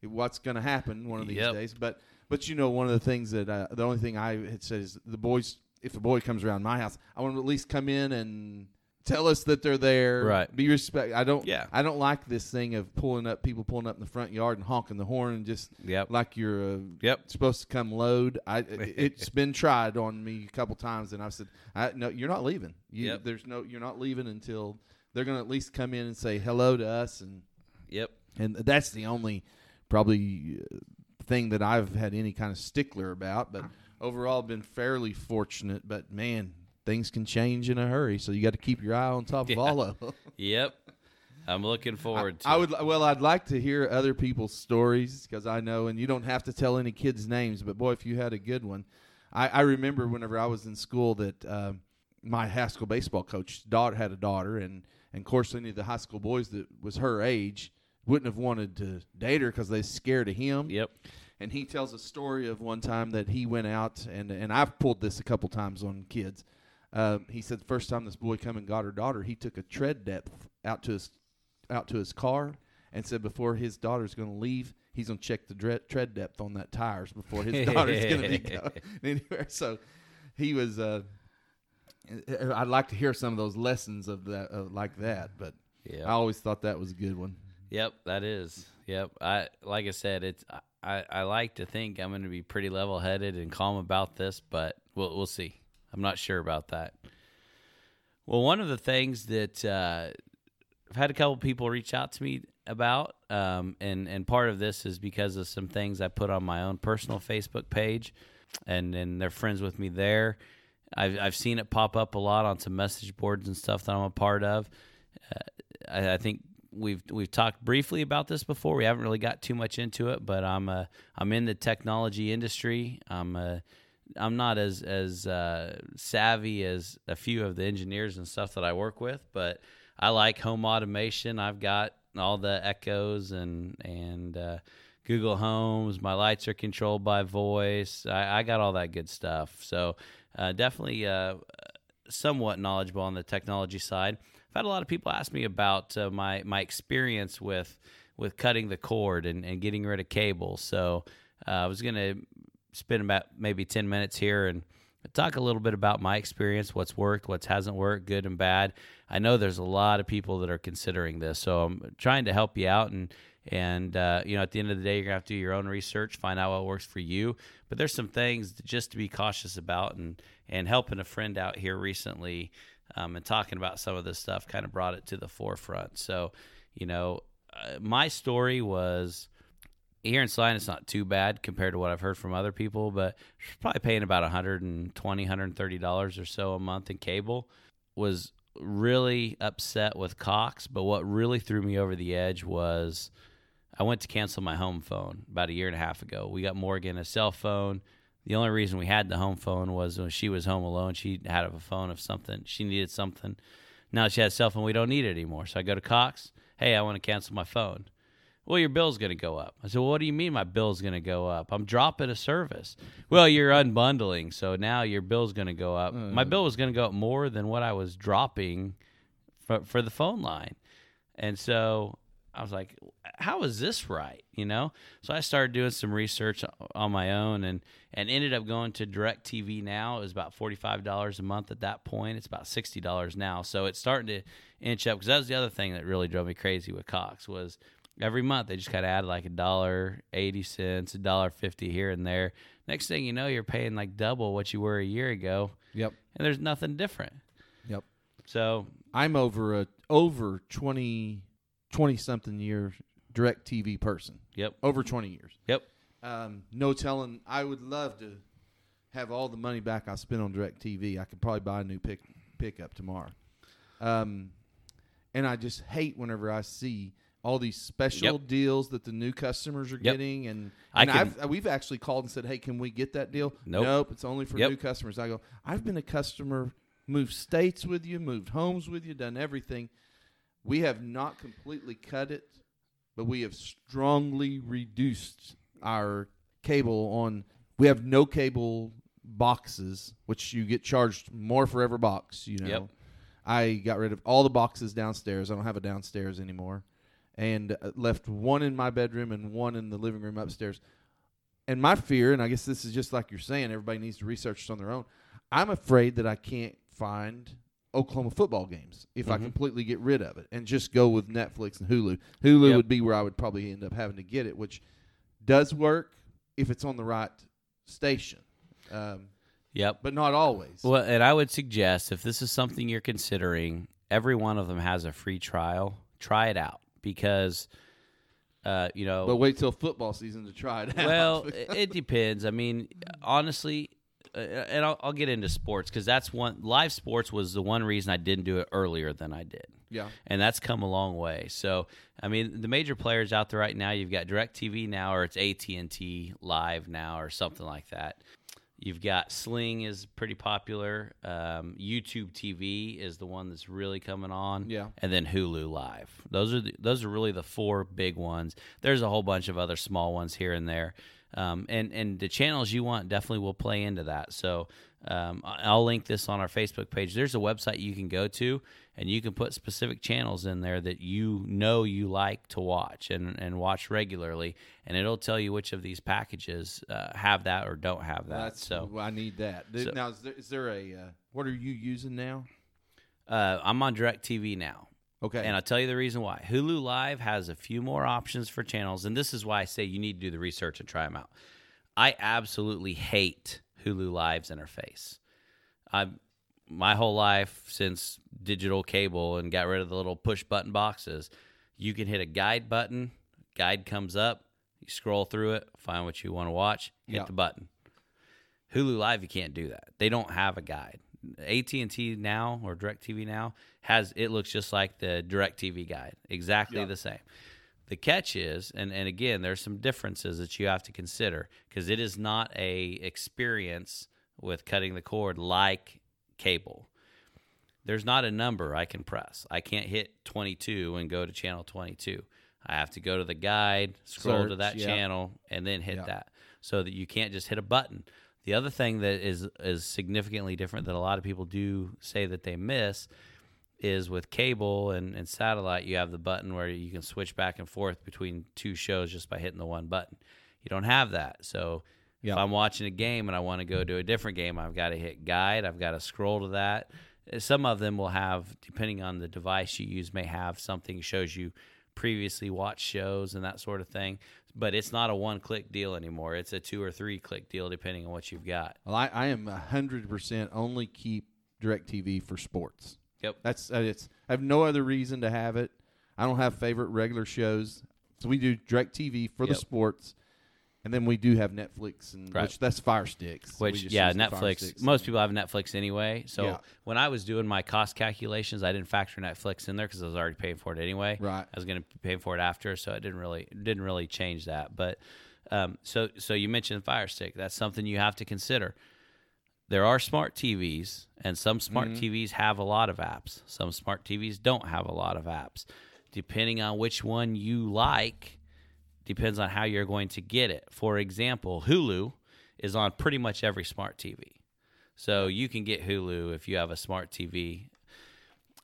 what's going to happen one of these Yep. days. But but you know, one of the things that uh, the only thing I had said is the boys. If a boy comes around my house, I want to at least come in and tell us that they're there. Right. Be respect. I don't. Yeah. I don't like this thing of pulling up people pulling up in the front yard and honking the horn and just Yep. like you're uh, Yep. supposed to come load. I it's been tried on me a couple times, and I've said, I, "No, you're not leaving. You, Yep. There's no. You're not leaving until they're going to at least come in and say hello to us." And Yep. and that's the only probably uh, thing that I've had any kind of stickler about. But overall, been fairly fortunate. But man, things can change in a hurry, so you got to keep your eye on top Yeah. of all of them. Yep. I'm looking forward to. I would well, I'd like to hear other people's stories because I know, and you don't have to tell any kids' names, but boy, if you had a good one, I, I remember whenever I was in school that um, my high school baseball coach daughter had a daughter, and and of course any of the high school boys that was her age wouldn't have wanted to date her because they scared of him. Yep. And he tells a story of one time that he went out, and and I've pulled this a couple times on kids. Um, he said the first time this boy come and got her daughter, he took a tread depth out to his out to his car and said before his daughter's going to leave, he's going to check the dre- tread depth on that tires before his daughter's going to be going anywhere. So he was. Uh, I'd like to hear some of those lessons of that, uh, like that, but Yep. I always thought that was a good one. Yep, that is. Yep. I like I said, it's I, I like to think I'm going to be pretty level headed and calm about this, but we'll we'll see. I'm not sure about that. Well, one of the things that uh, I've had a couple people reach out to me about, um, and and part of this is because of some things I put on my own personal Facebook page, and and they're friends with me there. I've I've seen it pop up a lot on some message boards and stuff that I'm a part of. I, I think we've we've talked briefly about this before. We haven't really got too much into it, but I'm uh, I'm in the technology industry. I'm uh, I'm not as as uh, savvy as a few of the engineers and stuff that I work with, but I like home automation. I've got all the Echoes and and uh, Google Homes. My lights are controlled by voice. I, I got all that good stuff. So uh, definitely uh, somewhat knowledgeable on the technology side. I've had a lot of people ask me about uh, my my experience with with cutting the cord and, and getting rid of cables. So uh, I was to spend about maybe ten minutes here and talk a little bit about my experience, what's worked, what hasn't worked, good and bad. I know there's a lot of people that are considering this, so I'm trying to help you out and. And uh, you know, at the end of the day, you're gonna have to do your own research, find out what works for you. But there's some things just to be cautious about, and and helping a friend out here recently um, and talking about some of this stuff kind of brought it to the forefront. So, you know, uh, my story was here in Salina, it's not too bad compared to what I've heard from other people, but probably paying about 120 $130 or so a month in cable. Was really upset with Cox, but what really threw me over the edge was I went to cancel my home phone about a year and a half ago. We got Morgan a cell phone. The only reason we had the home phone was when she was home alone. She had a phone of something. She needed something. Now she has a cell phone. We don't need it anymore. So I go to Cox. Hey, I want to cancel my phone. Well, your bill's going to go up. I said, well, what do you mean my bill's going to go up? I'm dropping a service. Well, you're unbundling, so now your bill's going to go up. Mm. My bill was going to go up more than what I was dropping for, for the phone line. And so I was like, how is this right? You know? So I started doing some research on my own and, and ended up going to Direct TV now. It was about $45 a month at that point. It's about $60 now. So it's starting to inch up because that was the other thing that really drove me crazy with Cox was every month they just kind of add like a dollar 80 cents, a dollar 50 here and there. Next thing you know, you're paying like double what you were a year ago. Yep. And there's nothing different. Yep. So I'm over a over 20, 20 something year direct TV person. Yep. Over 20 years. Yep. Um, no telling. I would love to have all the money back I spent on direct TV. I could probably buy a new pick pickup tomorrow. Um, and I just hate whenever I see all these special Yep. deals that the new customers are Yep. getting, and, I and can- I've, we've actually called and said, "Hey, can we get that deal?" Nope. it's only for Yep. new customers. I go, "I've been a customer, moved states with you, moved homes with you, done everything. We have not completely cut it, but we have strongly reduced our cable on. We have no cable boxes, which you get charged more for every box. You know. I got rid of all the boxes downstairs. I don't have a downstairs anymore, and uh, left one in my bedroom and one in the living room upstairs. And my fear, and I guess this is just like you're saying, everybody needs to research this on their own. I'm afraid that I can't find Oklahoma football games if I Mhm. completely get rid of it and just go with Netflix and Hulu. Hulu Yep. would be where I would probably end up having to get it, which does work if it's on the right station, um, Yep. but not always. Well, and I would suggest if this is something you're considering, every one of them has a free trial. Try it out because, uh, you know, But wait till football season to try it out. well, it depends. I mean, honestly, uh, and I'll, I'll get into sports because that's one live sports was the one reason I didn't do it earlier than I did. yeah, and that's come a long way. So, I mean, the major players out there right now, you've got DirecTV now, or it's AT and T Live now, or something like that. You've got Sling is pretty popular. Um, YouTube TV is the one that's really coming on. Yeah. and then Hulu Live. Those are the, those are really the four big ones. There's a whole bunch of other small ones here and there. Um, and and the channels you want definitely will play into that. So um, I'll link this on our Facebook page. There's a website you can go to, and you can put specific channels in there that you know you like to watch and and watch regularly, and it'll tell you which of these packages uh, have that or don't have that. that's so I need that. So- now, is there, is there a uh, what are you using now? uh, I'm on DirecTV now. Okay, And I'll tell you the reason why. Hulu Live has a few more options for channels, and this is why I say you need to do the research and try them out. I absolutely hate Hulu Live's interface. I my whole life since digital cable and got rid of the little push button boxes, you can hit a guide button, guide comes up, you scroll through it, find what you want to watch, hit the button. Hulu Live, you can't do that. They don't have a guide. AT and T now or Directv now has it looks just like the Directv guide, exactly the same. The catch is, and, and again, there's some differences that you have to consider because it is not a experience with cutting the cord like cable. There's not a number I can press. I can't hit 22 and go to channel 22. I have to go to the guide, scroll to that yeah. channel, and then hit Yeah. that. So that you can't just hit a button. The other thing that is is significantly different that a lot of people do say that they miss is with cable and, and satellite, you have the button where you can switch back and forth between two shows just by hitting the one button. You don't have that. So Yeah. if I'm watching a game and I want to go to a different game, I've got to hit guide, I've got to scroll to that. Uh, Some of them will have, depending on the device you use, may have something shows you previously watched shows and that sort of thing. But it's not a one click deal anymore. It's a two or three click deal depending on what you've got. well, I, I am hundred percent only keep Directv for sports. Yep. That's uh, it's. I have no other reason to have it. I don't have favorite regular shows. So we do Direct TV for the sports, and then we do have Netflix, and Right. which that's Fire Sticks. Which yeah, use the Fire Netflix. Most people have Netflix anyway. So Yeah. when I was doing my cost calculations, I didn't factor Netflix in there because I was already paying for it anyway. Right. I was going to pay for it after, so it didn't really didn't really change that. But um, so so you mentioned Fire Stick. That's something you have to consider. There are smart TVs, and some smart Mm-hmm. TVs have a lot of apps. Some smart TVs don't have a lot of apps. Depending on which one you like, depends on how you're going to get it. For example, Hulu is on pretty much every smart TV. So you can get Hulu if you have a smart TV.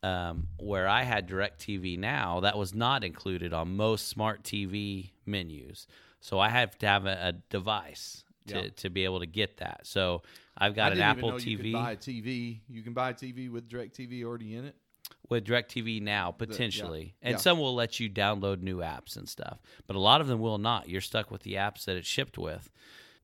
Um, where I had DirecTV now, that was not included on most smart TV menus. So I have to have a, a device to, Yeah. to be able to get that. So I've got an Apple TV buy a TV. You can buy a TV with Direct TV already in it. with DirecTV now potentially, and yeah. some will let you download new apps and stuff, but a lot of them will not. You're stuck with the apps that it's shipped with.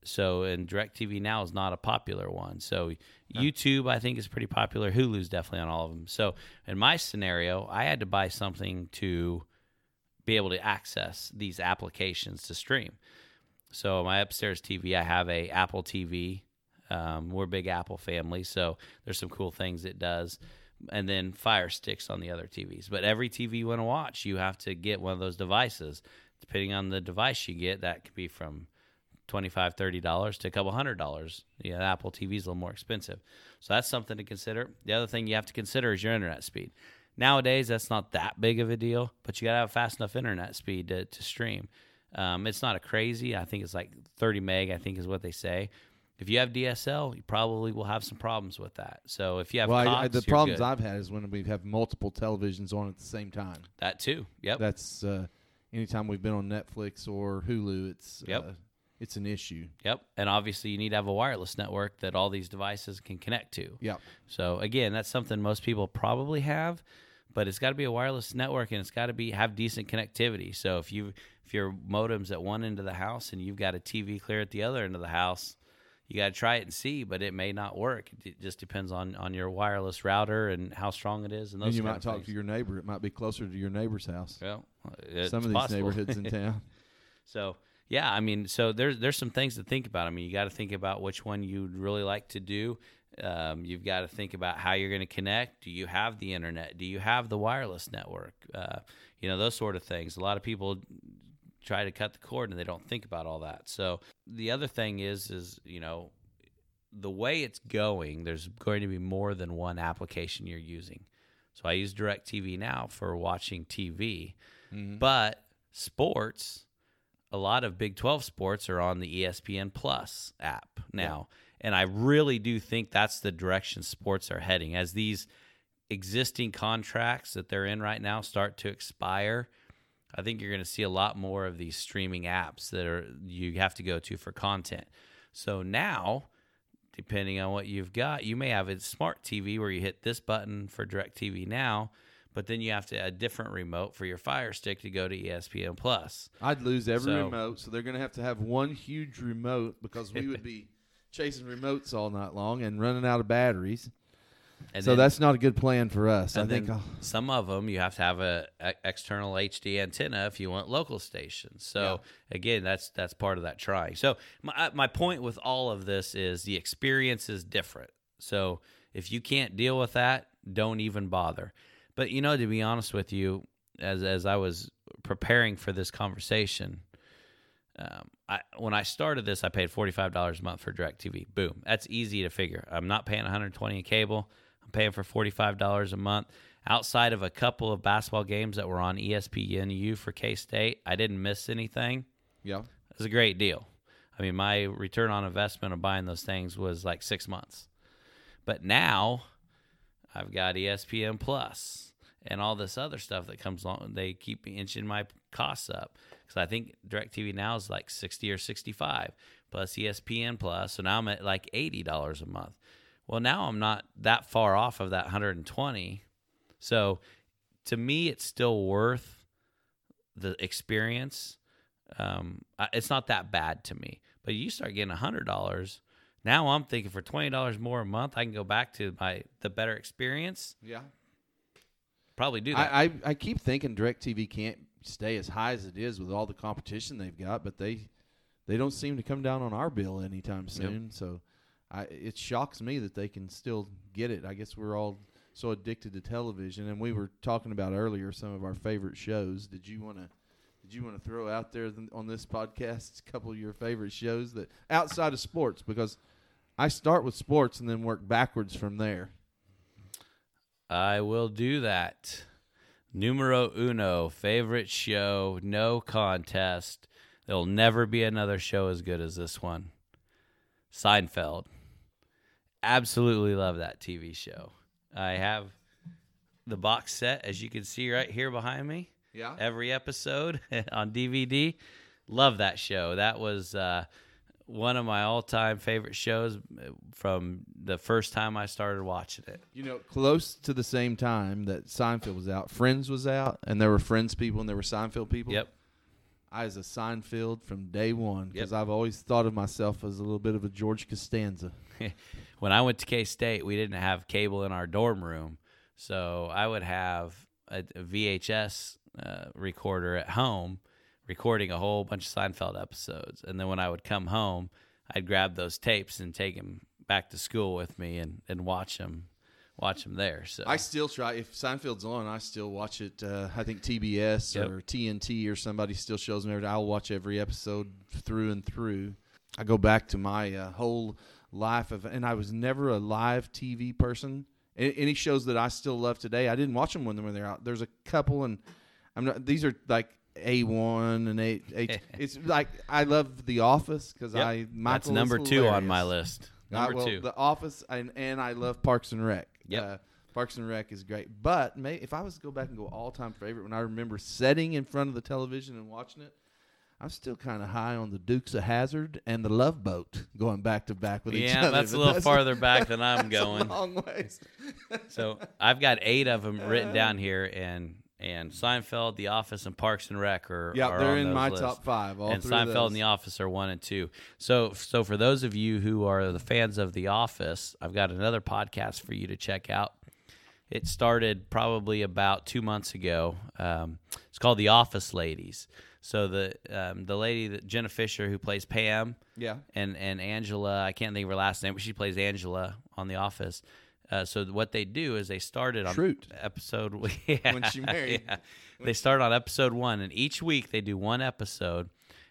So, and DirecTV now is not a popular one. So, YouTube I think is pretty popular. Hulu's definitely on all of them. So, in my scenario, I had to buy something to be able to access these applications to stream. So, my upstairs TV, I have a Apple TV. Um, we're a big Apple family, so there's some cool things it does and then fire sticks on the other TVs. But every TV you want to watch, you have to get one of those devices. Depending on the device you get, that could be from $25, $30 to a couple hundred dollars. Yeah, Apple TV is a little more expensive. So that's something to consider. The other thing you have to consider is your internet speed. Nowadays, that's not that big of a deal, but you got to have fast enough internet speed to, to stream. Um, it's not a crazy. I think it's like 30 meg, I think is what they say. If you have DSL, you probably will have some problems with that. So if you have well, I, I, the problems good. I've had is when we have multiple televisions on at the same time. That too. Yep. That's uh, anytime we've been on Netflix or Hulu, it's Yep. uh, it's an issue. yep. And obviously, you need to have a wireless network that all these devices can connect to. Yeah. So again, that's something most people probably have, but it's got to be a wireless network and it's got to be have decent connectivity. So if you if your modem's at one end of the house and you've got a TV clear at the other end of the house, you got to try it and see, but it may not work. It just depends on on your wireless router and how strong it is. And those And you might talk things. to your neighbor. It might be closer to your neighbor's house. Well, Some of these possible. neighborhoods in town. So yeah, I mean, so there's there's some things to think about. I mean, you got to think about which one you'd really like to do. Um, you've got to think about how you're going to connect. Do you have the internet? Do you have the wireless network? Uh, you know, those sort of things. A lot of people try to cut the cord and they don't think about all that. So the other thing is, is you know, the way it's going, there's going to be more than one application you're using. So I use DirecTV now for watching TV, mm-hmm. but sports, a lot of Big 12 sports are on the ESPN Plus app now. And I really do think that's the direction sports are heading as these existing contracts that they're in right now start to expire. I think you're going to see a lot more of these streaming apps that are you have to go to for content. So now, depending on what you've got, you may have a smart TV where you hit this button for DirecTV now, but then you have to a different remote for your Fire Stick to go to ESPN Plus. I'd lose every So- remote, so they're going to have to have one huge remote because we would be chasing remotes all night long and running out of batteries. And so then- that's not a good plan for us. I think. some of them you have to have a, a external HD antenna if you want local stations. So again, that's that's part of that trying. So my my point with all of this is the experience is different. So if you can't deal with that, don't even bother. But you know, to be honest with you, as as I was preparing for this conversation, um, I, when I started this, I paid forty five dollars a month for Directv. Boom, that's easy to figure. I'm not paying one hundred twenty in cable. Paying for forty five dollars a month. Outside of a couple of basketball games that were on ESPNU for K State, I didn't miss anything. yeah. It was a great deal. I mean, my return on investment of buying those things was like six months. But now I've got ESPN Plus and all this other stuff that comes along. They keep inching my costs up because I think DirecTV now is like 60 or 65 plus ESPN Plus. So now I'm at like $80 a month. Well, now I'm not that far off of that 120. So to me, it's still worth the experience. Um, it's not that bad to me. But you start getting hundred dollars. Now I'm thinking for twenty dollars more a month, I can go back to my the better experience. Yeah. Probably do that. I, I, I keep thinking DirecTV can't stay as high as it is with all the competition they've got, but they they don't seem to come down on our bill anytime soon. So I, it shocks me that they can still get it. I guess we're all so addicted to television, and we were talking about earlier some of our favorite shows. Did you want to? Did you want to throw out there th- on this podcast a couple of your favorite shows that outside of sports? Because I start with sports and then work backwards from there. I will do that. Numero uno, favorite show, no contest. There'll never be another show as good as this one. Seinfeld. Absolutely love that TV show. I have the box set, as you can see right here behind me. Yeah. Every episode on DVD. Love that show. That was uh, one of my all time favorite shows uh, from the first time I started watching it. You know, close to the same time that Seinfeld was out, Friends was out, and there were Friends people and there were Seinfeld people. Yep. I was a Seinfeld from day one because Yep. I've always thought of myself as a little bit of a George Costanza. when I went to K State, we didn't have cable in our dorm room, so I would have a, a VHS uh, recorder at home, recording a whole bunch of Seinfeld episodes. And then when I would come home, I'd grab those tapes and take them back to school with me and, and watch them, watch them there. So I still try if Seinfeld's on, I still watch it. Uh, I think TBS Yep. or TNT or somebody still shows me. every- I'll watch every episode through and through. I go back to my uh, whole life of, and I was never a live TV person. Any shows that I still love today, I didn't watch them when they were out. There's a couple, and I'm not. These are like A one and A. It's like I love The Office because Yep. I Michael that's number two on my list. Uh, Number well, two. The Office, and, and I love Parks and Rec. Yeah, Uh, Parks and Rec is great, but may, if I was to go back and go all time favorite, when I remember sitting in front of the television and watching it, I'm still kind of high on the Dukes of Hazzard and the Love Boat, going back to back with each other. yeah, that's a little farther back than I'm that's going. long ways. So I've got eight of them written down here, and and Seinfeld, The Office, and Parks and Rec are Yeah, they're in my lists. top five. All and Seinfeld and The Office are one and two. So so for those of you who are the fans of The Office, I've got another podcast for you to check out. It started probably about two months ago. Um, it's called The Office Ladies. So the um, the lady that Jenna Fischer who plays Pam, Yeah. and and Angela. I can't think of her last name, but she plays Angela on The Office. Uh, so what they do is they started on Schrute. episode yeah, When she married. yeah. They start on episode one, and each week they do one episode,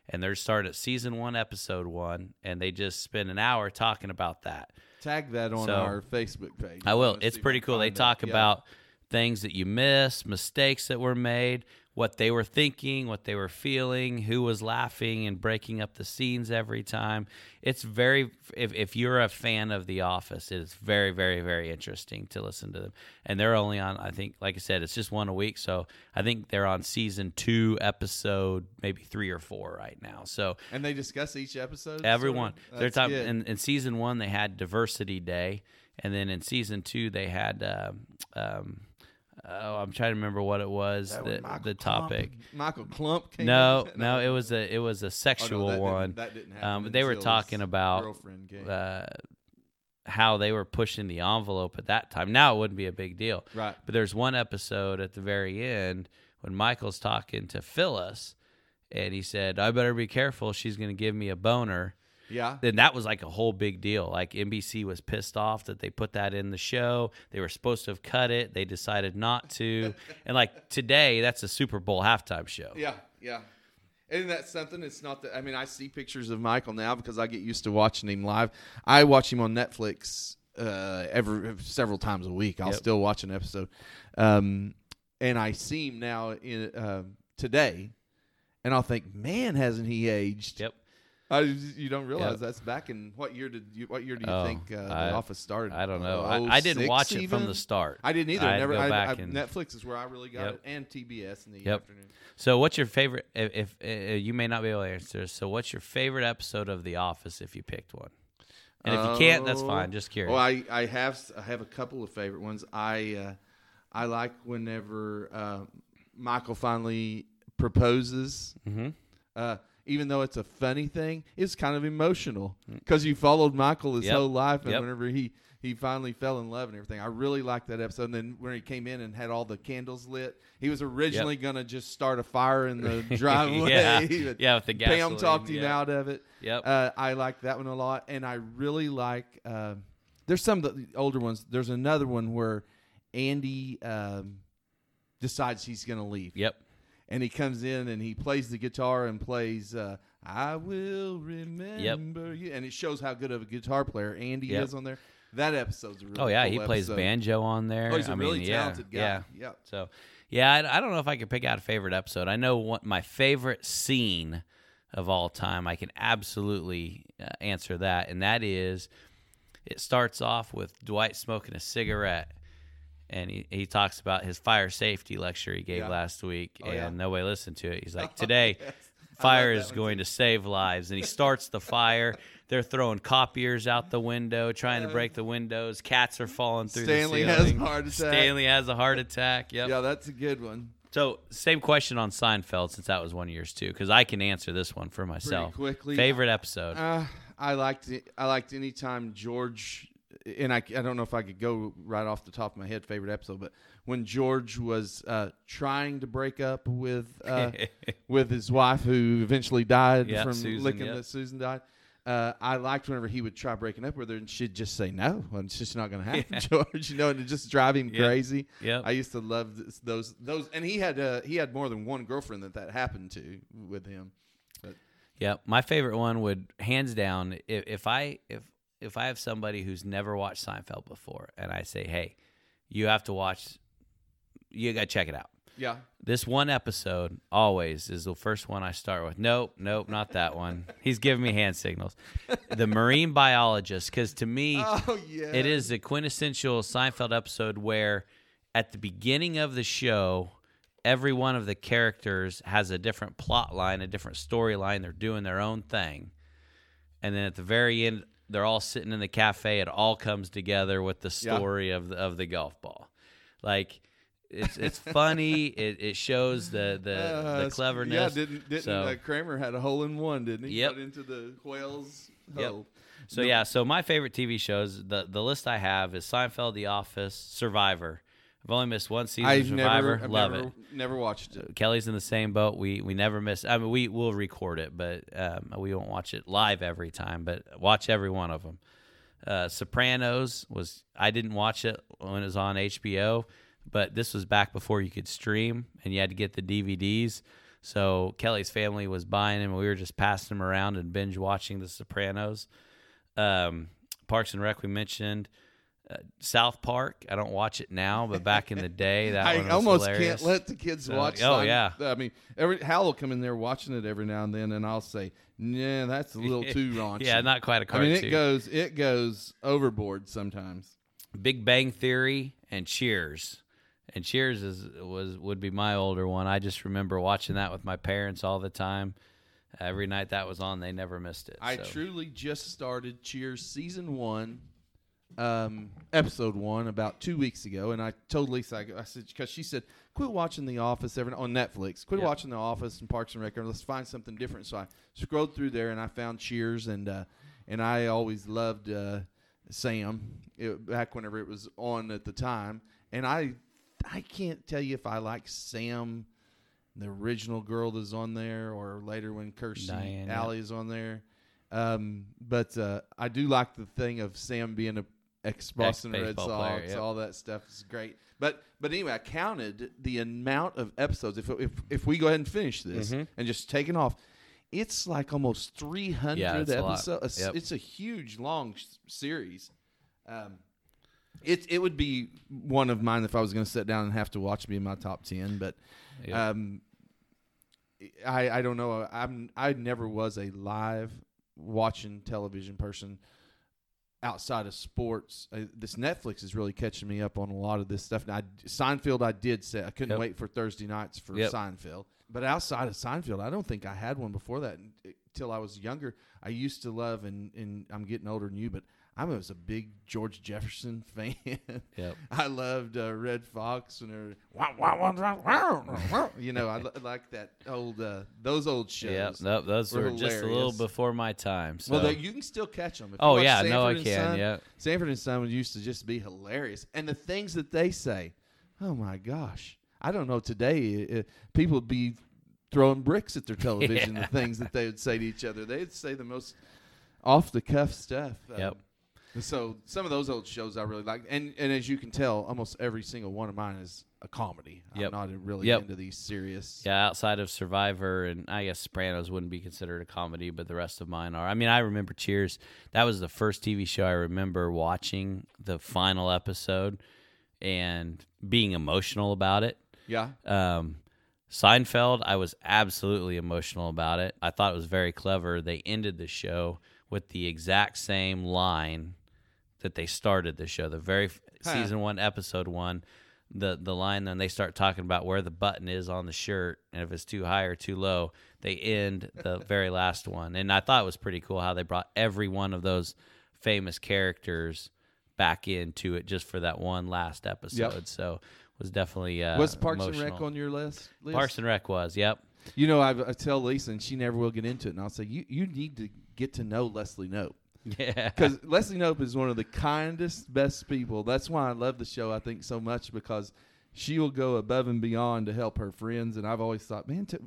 and they're start at season one, episode one, and they just spend an hour talking about that. Tag that on So, our Facebook page. I will. It's pretty cool. They it. talk Yeah. about things that you missed, mistakes that were made, what they were thinking, what they were feeling, who was laughing and breaking up the scenes every time. It's very if if you're a fan of The Office, it's very very very interesting to listen to them. And they're only on I think like I said, it's just one a week, so I think they're on season 2 episode maybe 3 or 4 right now. So And they discuss each episode. Everyone. They're talking in, in season one they had diversity day, and then in season two they had um, um, oh I'm trying to remember what it was That the Michael the topic. Michael Clump came No, no, it was a it was a Oh, no, sexual that didn't- one. That didn't happen Um, they were talking about uh, how they were pushing the envelope at that time. Now it wouldn't be a big deal, Right. But there's one episode at the very end when Michael's talking to Phyllis, and he said, "I better be careful. She's going to give me a boner." Yeah. then that was like a whole big deal. Like NBC was pissed off that they put that in the show. They were supposed to have cut it. They decided not to. and like today, that's a Super Bowl halftime show. Yeah, yeah. Isn't that something? It's not that. I mean, I see pictures of Michael now because I get used to watching him live. I watch him on Netflix uh, every several times a week. I'll Yep. still watch an episode, um, and I see him now in uh, today, and I'll think, man, hasn't he aged? Yep. I, you don't realize Yep. that's back in what year did you? What year do you Oh, think uh, the Office started? I don't know. Uh, I, I didn't 06 watch it from the start. I didn't either. I Never. I, I, Netflix is where I really got Yep. it, and TBS in the Yep. afternoon. So, what's your favorite? If, if uh, you may not be able to answer, so what's your favorite episode of The Office if you picked one? And if you can't, that's Oh, fine. Just curious. Well, I, I have I have a couple of favorite ones. I uh, I like whenever uh, Michael finally proposes. mm-hmm. Uh, even though it's a funny thing, it's kind of emotional because you followed Michael his Yep. whole life, and Yep. whenever he he finally fell in love and everything. I really liked that episode. And then when he came in and had all the candles lit, he was originally gonna just start a fire in the driveway. Yeah. Yeah, with the gas. Pam talked him out of it. Yep. Uh, I like that one a lot, and I really like. Um, there's some of the older ones. There's another one where Andy um, decides he's going to leave. Yep. And he comes in and he plays the guitar and plays uh, "I Will Remember You," and it shows how good of a guitar player Andy Yep. is on there. That episode's a really Oh yeah, cool he plays episode. banjo on there. Oh, he's a I really mean, yeah, talented guy. Yeah. Yeah. So, yeah, I, I don't know if I could pick out a favorite episode. I know what my favorite scene of all time. I can absolutely uh, answer that, and that is, it starts off with Dwight smoking a cigarette, and he, he talks about his fire safety lecture he gave Yeah. last week, Oh, and yeah. nobody listened to it. He's like, today. Yes. Fire is going to save lives, and he starts the fire. They're throwing copiers out the window, trying to break the windows. Cats are falling through Stanley the has a heart attack. Stanley has a heart attack. Yep. Yeah, that's a good one. So, same question on Seinfeld, since that was one of yours too, because I can answer this one for myself. quickly. Favorite episode? Uh, I liked it. I liked any time George, and I, I don't know if I could go right off the top of my head favorite episode, but when George was uh, trying to break up with uh, with his wife, who eventually died Yeah, from Susan, licking yep. that Susan died. Uh, I liked whenever he would try breaking up with her, and she'd just say no, and it's just not going to happen, George. You know, and it just drive him Yep. crazy. Yeah, I used to love this, those those, and he had uh, he had more than one girlfriend that that happened to with him. But Yeah, my favorite one would hands down if, if I if if I have somebody who's never watched Seinfeld before and I say, "Hey, you have to watch you got to check it out." yeah, This one episode always is the first one I start with. Nope, nope, not that one. He's giving me hand signals. The marine biologist cuz to me oh yeah, it is the quintessential Seinfeld episode where at the beginning of the show, every one of the characters has a different plot line, a different storyline. They're doing their own thing. And then at the very end, they're all sitting in the cafe. It all comes together with the Yeah. story of the, of the golf ball. Like it's it's funny. It, it shows the the, Uh, the cleverness. Yeah, didn't didn't So- uh, Kramer had a hole in one, didn't he? Yep. Got into the whales Yep. hole. So yeah, so my favorite TV shows, the the list I have is Seinfeld, The Office, Survivor. I've only missed one season of I've Survivor. never, I've Love never, it. Never watched it. Kelly's in the same boat. We we never miss. I mean, we will record it, but um, we won't watch it live every time. But watch every one of them. Uh, Sopranos was I didn't watch it when it was on HBO, but this was back before you could stream and you had to get the DVDs. So Kelly's family was buying them, and we were just passing them around and binge watching The Sopranos. Um, Parks and Rec we mentioned. Uh, South Park. I don't watch it now, but back in the day, that one I almost hilarious. can't let the kids So- watch. oh, yeah. I mean, every Hal will come in there watching it every now and then, and I'll say, "Yeah, that's a little too raunchy." Yeah, not quite a cartoon. mean, it goes it goes overboard sometimes. Big Bang Theory and Cheers. And Cheers is was would be my older one. I just remember watching that with my parents all the time. Every night that was on, they never missed it. I so. truly just started Cheers season one, um, episode one about two weeks ago, and I told Lisa, I, I said because she said, "Quit watching The Office every on Netflix. Quit Yep. watching The Office and Parks and Rec. Let's find something different." So I scrolled through there and I found Cheers, and uh, and I always loved uh, Sam it, back whenever it was on at the time, and I I can't tell you if I like Sam. The original girl that's on there, or later when Kirstie. Alley is on there. Um, but uh, I do like the thing of Sam being a ex Boston Red Sox. player, yep. All that stuff is great. But but anyway, I counted the amount of episodes. If if if we go ahead and finish this Mhm. and just taking off, it's like almost three hundred Yeah, episodes. Yep. It's a huge long s- series. Um, it it would be one of mine if I was going to sit down and have to watch. Be in my top ten, but Yep. um, I I don't know. I'm I never was a live watching television person outside of sports. Uh, this Netflix is really catching me up on a lot of this stuff. And I, Seinfeld, I did say I couldn't Yep. wait for Thursday nights for Yep. Seinfeld. But outside of Seinfeld, I don't think I had one before that until I was younger. I used to love, and, and I'm getting older than you, but I was a big George Jefferson fan. Yep. I loved uh, Redd Foxx and her, wah, wah, wah, you know, I like that old uh, those old shows. Yep, nope, those were were just a little before my time. So. Well, you can still catch them. If oh yeah, no, Sanford I can. Son, Yeah, Sanford and Son used to just be hilarious, and the things that they say, oh my gosh, I don't know today. Uh, people would be throwing bricks at their television. Yeah. The things that they would say to each other, they'd say the most off the cuff stuff. Yep. Um, and so some of those old shows I really like, and and as you can tell, almost every single one of mine is a comedy. Yep. I'm not really Yep. into these serious. yeah. Outside of Survivor and I guess Sopranos wouldn't be considered a comedy, but the rest of mine are. I mean, I remember Cheers. That was the first TV show I remember watching the final episode and being emotional about it. Yeah. Um, Seinfeld, I was absolutely emotional about it. I thought it was very clever. They ended the show with the exact same line that they started the show. The very f Huh. season one, episode one, the the line. Then they start talking about where the button is on the shirt, and if it's too high or too low. They end the very last one, and I thought it was pretty cool how they brought every one of those famous characters back into it just for that one last episode. So it was definitely uh, Was Parks and Rec on your list? Liz? Parks and Rec was, yep. You know, I, I tell Lisa, and she never will get into it. And I'll say, you you need to get to know Leslie Knope Yeah. because Leslie Knope is one of the kindest, best people. That's why I love the show. I think so much because she will go above and beyond to help her friends. And I've always thought, man, t-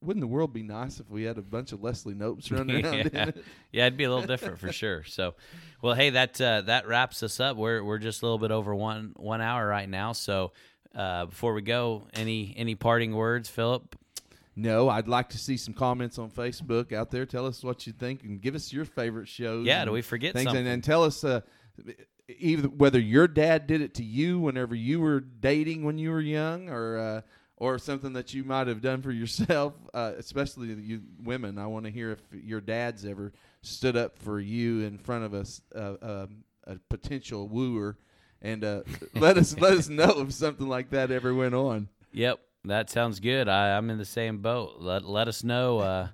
wouldn't the world be nice if we had a bunch of Leslie Knopes running around? in yeah. it? yeah, it'd be a little different for sure. So, well, hey, that uh, that wraps us up. We're we're just a little bit over one one hour right now. So, uh, before we go, any any parting words, Philip? No, I'd like to see some comments on Facebook out there. Tell us what you think and give us your favorite shows. Yeah, do we forget things, something? And, and tell us uh, either whether your dad did it to you whenever you were dating when you were young, or uh, or something that you might have done for yourself. Uh, especially you women, I want to hear if your dad's ever stood up for you in front of us, uh, um, a potential wooer, and uh, let us let us know if something like that ever went on. Yep, that sounds good. I, I'm in the same boat. Let let us know. Uh,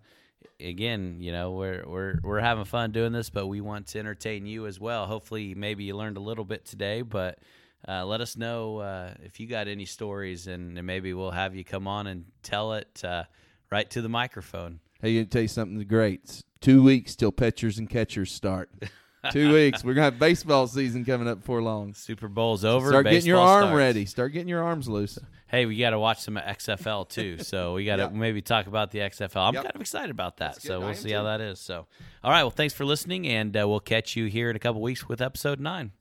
again, you know, we're we're we're having fun doing this, but we want to entertain you as well. Hopefully, maybe you learned a little bit today, but. Uh, let us know uh, if you got any stories, and, and maybe we'll have you come on and tell it uh, right to the microphone. Hey, you tell you something great. It's two weeks till pitchers and catchers start. two weeks. We're gonna have baseball season coming up before long. Super Bowl's over. Start getting your arm starts. ready. Start getting your arms loose. Hey, we got to watch some XFL too. So we got to Yep. maybe talk about the XFL. I'm Yep. kind of excited about that. So we'll am see how that is. So, all right. Well, thanks for listening, and uh, we'll catch you here in a couple weeks with episode nine.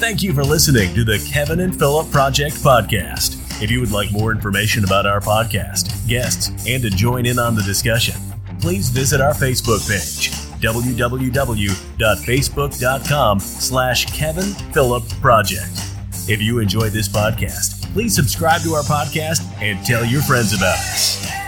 Thank you for listening to the Kevin and Philip Project podcast. If you would like more information about our podcast, guests, and to join in on the discussion, please visit our Facebook page, www.facebook.com slash Kevin Philip Project. If you enjoyed this podcast, please subscribe to our podcast and tell your friends about us.